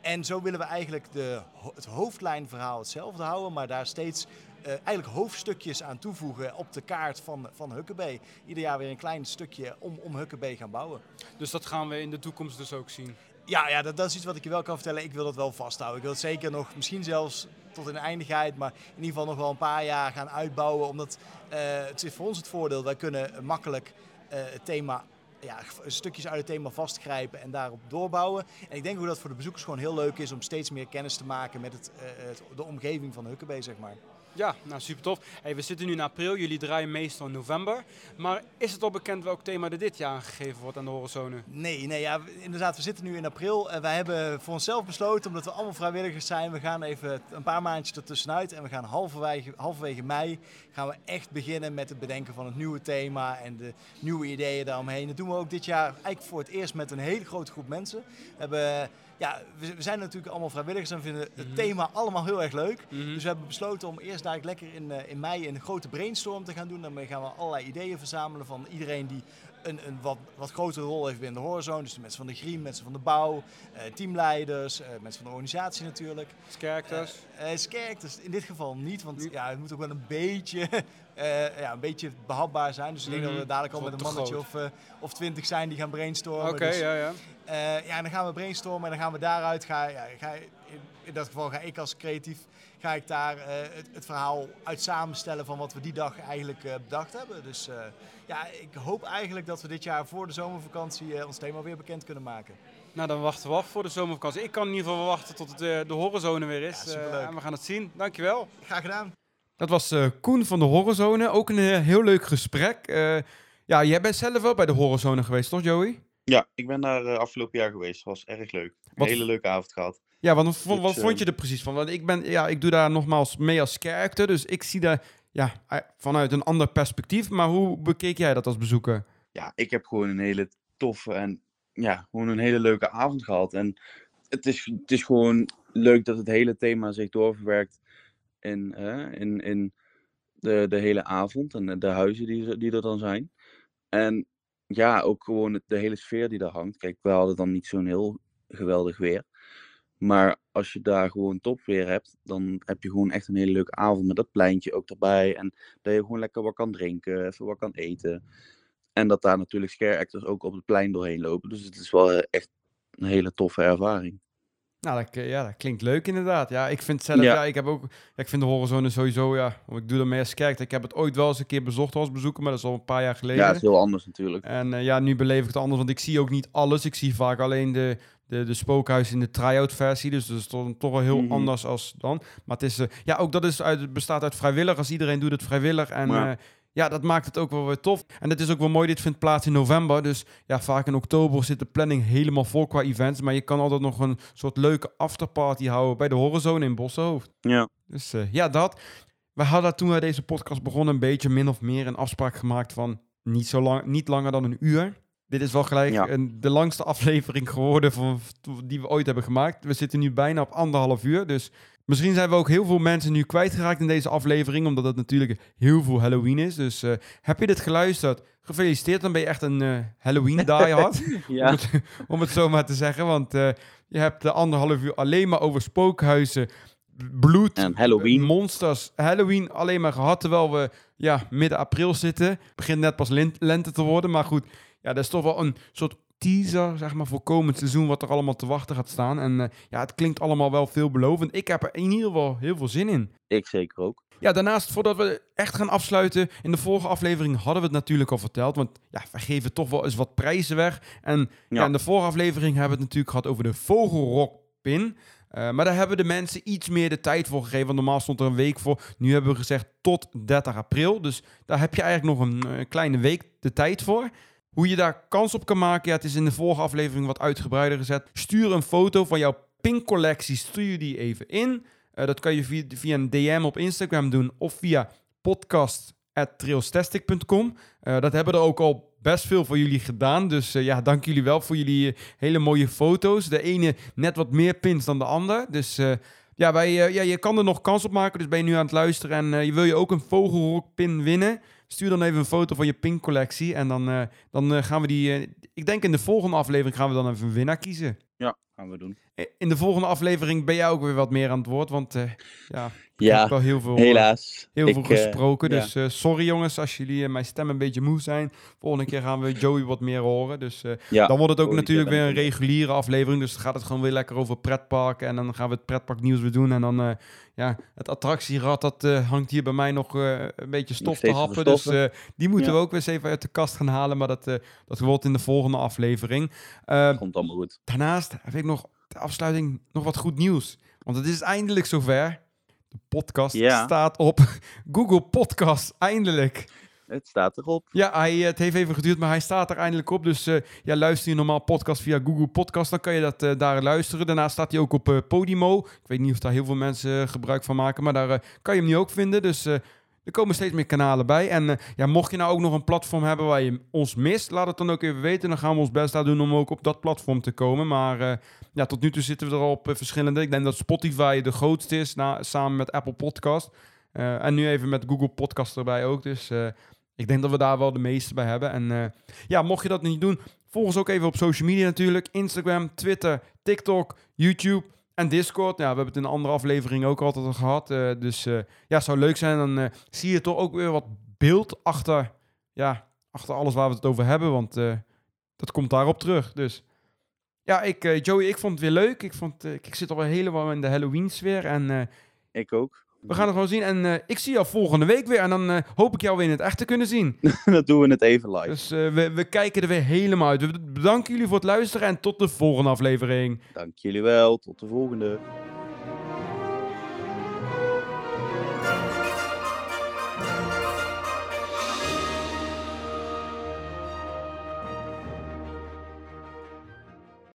En zo willen we eigenlijk de, het hoofdlijnverhaal hetzelfde houden, maar daar steeds eigenlijk hoofdstukjes aan toevoegen op de kaart van, van Huckabee. Ieder jaar weer een klein stukje om, om Huckabee gaan bouwen. Dus dat gaan we in de toekomst dus ook zien. Ja, ja dat, dat is iets wat ik je wel kan vertellen. Ik wil dat wel vasthouden. Ik wil het zeker nog, misschien zelfs tot in de eindigheid, maar in ieder geval nog wel een paar jaar gaan uitbouwen. Omdat eh, het is voor ons het voordeel, wij kunnen makkelijk eh, het thema ja, stukjes uit het thema vastgrijpen en daarop doorbouwen. En ik denk ook dat het voor de bezoekers gewoon heel leuk is om steeds meer kennis te maken met het, eh, het, de omgeving van Huckabee, zeg maar. Ja, nou super tof. We zitten nu in april, jullie draaien meestal in november. Maar is het al bekend welk thema er dit jaar gegeven wordt aan de Horrorzone? Nee, nee ja, inderdaad, we zitten nu in april. en wij hebben voor onszelf besloten, omdat we allemaal vrijwilligers zijn, we gaan even een paar maandjes ertussenuit. En we gaan halverwege, halverwege mei gaan we echt beginnen met het bedenken van het nieuwe thema en de nieuwe ideeën daaromheen. Dat doen we ook dit jaar eigenlijk voor het eerst met een hele grote groep mensen. We hebben ja, we, we zijn natuurlijk allemaal vrijwilligers en vinden het Mhm. thema allemaal heel erg leuk. Mhm. Dus we hebben besloten om eerst daar lekker in, eh, in mei een grote brainstorm te gaan doen. Daarmee gaan we allerlei ideeën verzamelen van iedereen die een, een wat, wat grotere rol heeft binnen de Horizon. Dus de mensen van de Green, mensen van de bouw, eh, teamleiders, eh, mensen van de organisatie natuurlijk. Eh characters in dit geval niet, want ja, het moet ook wel een beetje, ja, een beetje behapbaar zijn. Dus ik denk Mhm. dat we dadelijk al met een mannetje of, of twintig zijn die gaan brainstormen. Oké, Dus, ja, ja. Eh, ja, en dan gaan we brainstormen en dan gaan we daaruit, ga, ja, ga, in, in dat geval ga ik als creatief, ga ik daar eh, het, het verhaal uit samenstellen van wat we die dag eigenlijk eh, bedacht hebben. Dus eh, ja, ik hoop eigenlijk dat we dit jaar voor de zomervakantie ons thema weer bekend kunnen maken. Nou, dan wachten we af voor de zomervakantie. Ik kan in ieder geval wachten tot het, de Horrorzone weer is. Ja, superleuk. En we gaan het zien. Dankjewel. Graag gedaan. Dat was eh, Koen van de Horrorzone. Ook een heel leuk gesprek. Eh, ja, jij bent zelf wel bij de Horrorzone geweest, toch Joey? Ja, ik ben daar eh, afgelopen jaar geweest. was erg leuk. Een Wat- hele leuke avond gehad. Ja, want wat, Dus, wat vond je ehm, er precies van? Want ik, ben, ja, ik doe daar nogmaals mee als character, dus ik zie daar ja, eh, vanuit een ander perspectief. Maar hoe bekeek jij dat als bezoeker? ja, ik heb gewoon een hele toffe en ja, gewoon een hele leuke avond gehad. En het is, het is gewoon leuk dat het hele thema zich doorverwerkt in, in, in de, de hele avond en de huizen die, die er dan zijn. En ja, ook gewoon de hele sfeer die daar hangt. Kijk, we hadden dan niet zo'n heel geweldig weer. Maar als je daar gewoon topweer hebt, dan heb je gewoon echt een hele leuke avond met dat pleintje ook erbij. En dat je gewoon lekker wat kan drinken, even wat kan eten. En dat daar natuurlijk scare actors ook op het plein doorheen lopen. Dus het is wel eh, echt een hele toffe ervaring. Nou, dat, k- ja, dat klinkt leuk inderdaad. Ja, ik vind zelf, ja. Ja. ik heb ook, ja, ik vind de Horrorzone sowieso, ja, want ik doe er mee als character. Ik heb het ooit wel eens een keer bezocht als bezoeker, maar dat is al een paar jaar geleden. Ja, het is heel anders natuurlijk. En eh, ja, nu beleef ik het anders, want ik zie ook niet alles. Ik zie vaak alleen de, de, de spookhuis in de try-out versie. Dus dat is toch, toch wel heel Mhm. anders als dan. Maar het is, eh, ja, ook dat is uit, het bestaat uit vrijwilligers. Iedereen doet het vrijwillig. En ja. Ja, dat maakt het ook wel weer tof. En het is ook wel mooi, dit vindt plaats in november. Dus ja, vaak in oktober zit de planning helemaal vol qua events. Maar je kan altijd nog een soort leuke afterparty houden bij de Horrorzone in Bossenhoofd. Ja. Dus eh, ja, dat. We hadden toen we deze podcast begonnen een beetje min of meer een afspraak gemaakt van niet, zo lang, niet langer dan een uur. Dit is wel gelijk Ja. een, de langste aflevering geworden van, die we ooit hebben gemaakt. We zitten nu bijna op anderhalf uur. Dus misschien zijn we ook heel veel mensen nu kwijtgeraakt in deze aflevering. Omdat het natuurlijk heel veel Halloween is. Dus eh, heb je dit geluisterd? Gefeliciteerd, dan ben je echt een eh, Halloween diehard. om, Ja, het, om het zo maar te zeggen. Want eh, je hebt de anderhalf uur alleen maar over spookhuizen, bloed, en Halloween. monsters, Halloween alleen maar gehad. Terwijl we ja, midden april zitten. Het begint net pas lente te worden. Maar goed, ja, dat is toch wel een soort teaser zeg maar, voor komend seizoen. Wat er allemaal te wachten gaat staan. En eh, ja, het klinkt allemaal wel veelbelovend. Ik heb er in ieder geval heel veel zin in. Ik zeker ook. Ja, daarnaast, voordat we echt gaan afsluiten, in de vorige aflevering hadden we het natuurlijk al verteld, want ja, we geven toch wel eens wat prijzen weg. En ja. Ja. in de vorige aflevering hebben we het natuurlijk gehad over de Vogelrokpin. Eh, maar daar hebben de mensen iets meer de tijd voor gegeven, want normaal stond er een week voor. Nu hebben we gezegd tot 30 april, dus daar heb je eigenlijk nog een eh, kleine week de tijd voor. Hoe je daar kans op kan maken, ja, het is in de vorige aflevering wat uitgebreider gezet. Stuur een foto van jouw pinkcollectie, stuur die even in. Uh, dat kan je via, een DM op Instagram doen of via podcast.trailstastic.com. Uh, dat hebben er ook al best veel voor jullie gedaan. Dus uh, ja, dank jullie wel voor jullie hele mooie foto's. De ene net wat meer pins dan de ander. Dus ja, wij, ja, je kan er nog kans op maken. Dus ben je nu aan het luisteren en je wil je ook een vogelrokpin winnen. Stuur dan even een foto van je pinkcollectie. En dan, uh, dan gaan we die... ik denk in de volgende aflevering gaan we dan even een winnaar kiezen. Ja, gaan we doen. In de volgende aflevering ben jij ook weer wat meer aan het woord, want uh, ja, ik ja, heb wel heel veel, helaas. heel ik, veel gesproken. Uh, dus uh, sorry jongens als jullie mijn stem een beetje moe zijn. Volgende keer gaan we Joey wat meer horen. Dus ja, dan wordt het ook Joey natuurlijk weer een reguliere aflevering. Dus dan gaat het gewoon weer lekker over pretparken. En dan gaan we het pretparknieuws weer doen. En dan, uh, ja, het attractierad, dat uh, hangt hier bij mij nog uh, een beetje stof te happen. Dus die moeten ja. we ook weer eens even uit de kast gaan halen. Maar dat, dat wordt in de volgende aflevering. Komt allemaal goed. Daarnaast heb ik nog de afsluiting nog wat goed nieuws. Want het is eindelijk zover. De podcast Ja. staat op Google Podcast, eindelijk. Het staat erop. Ja, hij, eh, het heeft even geduurd, maar hij staat er eindelijk op. Dus eh, ja, luister je normaal podcast via Google Podcast, dan kan je dat eh, daar luisteren. Daarna staat hij ook op Podimo. Ik weet niet of daar heel veel mensen gebruik van maken, maar daar kan je hem nu ook vinden. Dus er komen steeds meer kanalen bij. En eh, ja, mocht je nou ook nog een platform hebben waar je ons mist, laat het dan ook even weten. Dan gaan we ons best aan doen om ook op dat platform te komen. Maar eh, ja, tot nu toe zitten we er al op eh, verschillende. Ik denk dat Spotify de grootste is, samen met Apple Podcast. En nu even met Google Podcast erbij ook. Dus ik denk dat we daar wel de meeste bij hebben. En ja, mocht je dat niet doen, volg ons ook even op social media natuurlijk. Instagram, Twitter, TikTok, YouTube en Discord. Ja, we hebben het in een andere aflevering ook altijd al gehad. eh, dus eh, ja, zou leuk zijn. Dan eh, zie je toch ook weer wat beeld achter, ja, achter alles waar we het over hebben. Want dat komt daarop terug. Dus ja, ik, Joey, ik vond het weer leuk. Ik, vond, ik, zit alweer helemaal in de Halloween sfeer. En Ik ook. We gaan het gewoon zien. En eh, ik zie jou volgende week weer. En dan eh, hoop ik jou weer in het echt te kunnen zien. Dan doen we het even live. Dus eh, we, we kijken er weer helemaal uit. We bedanken jullie voor het luisteren en tot de volgende aflevering. Dank jullie wel. Tot de volgende.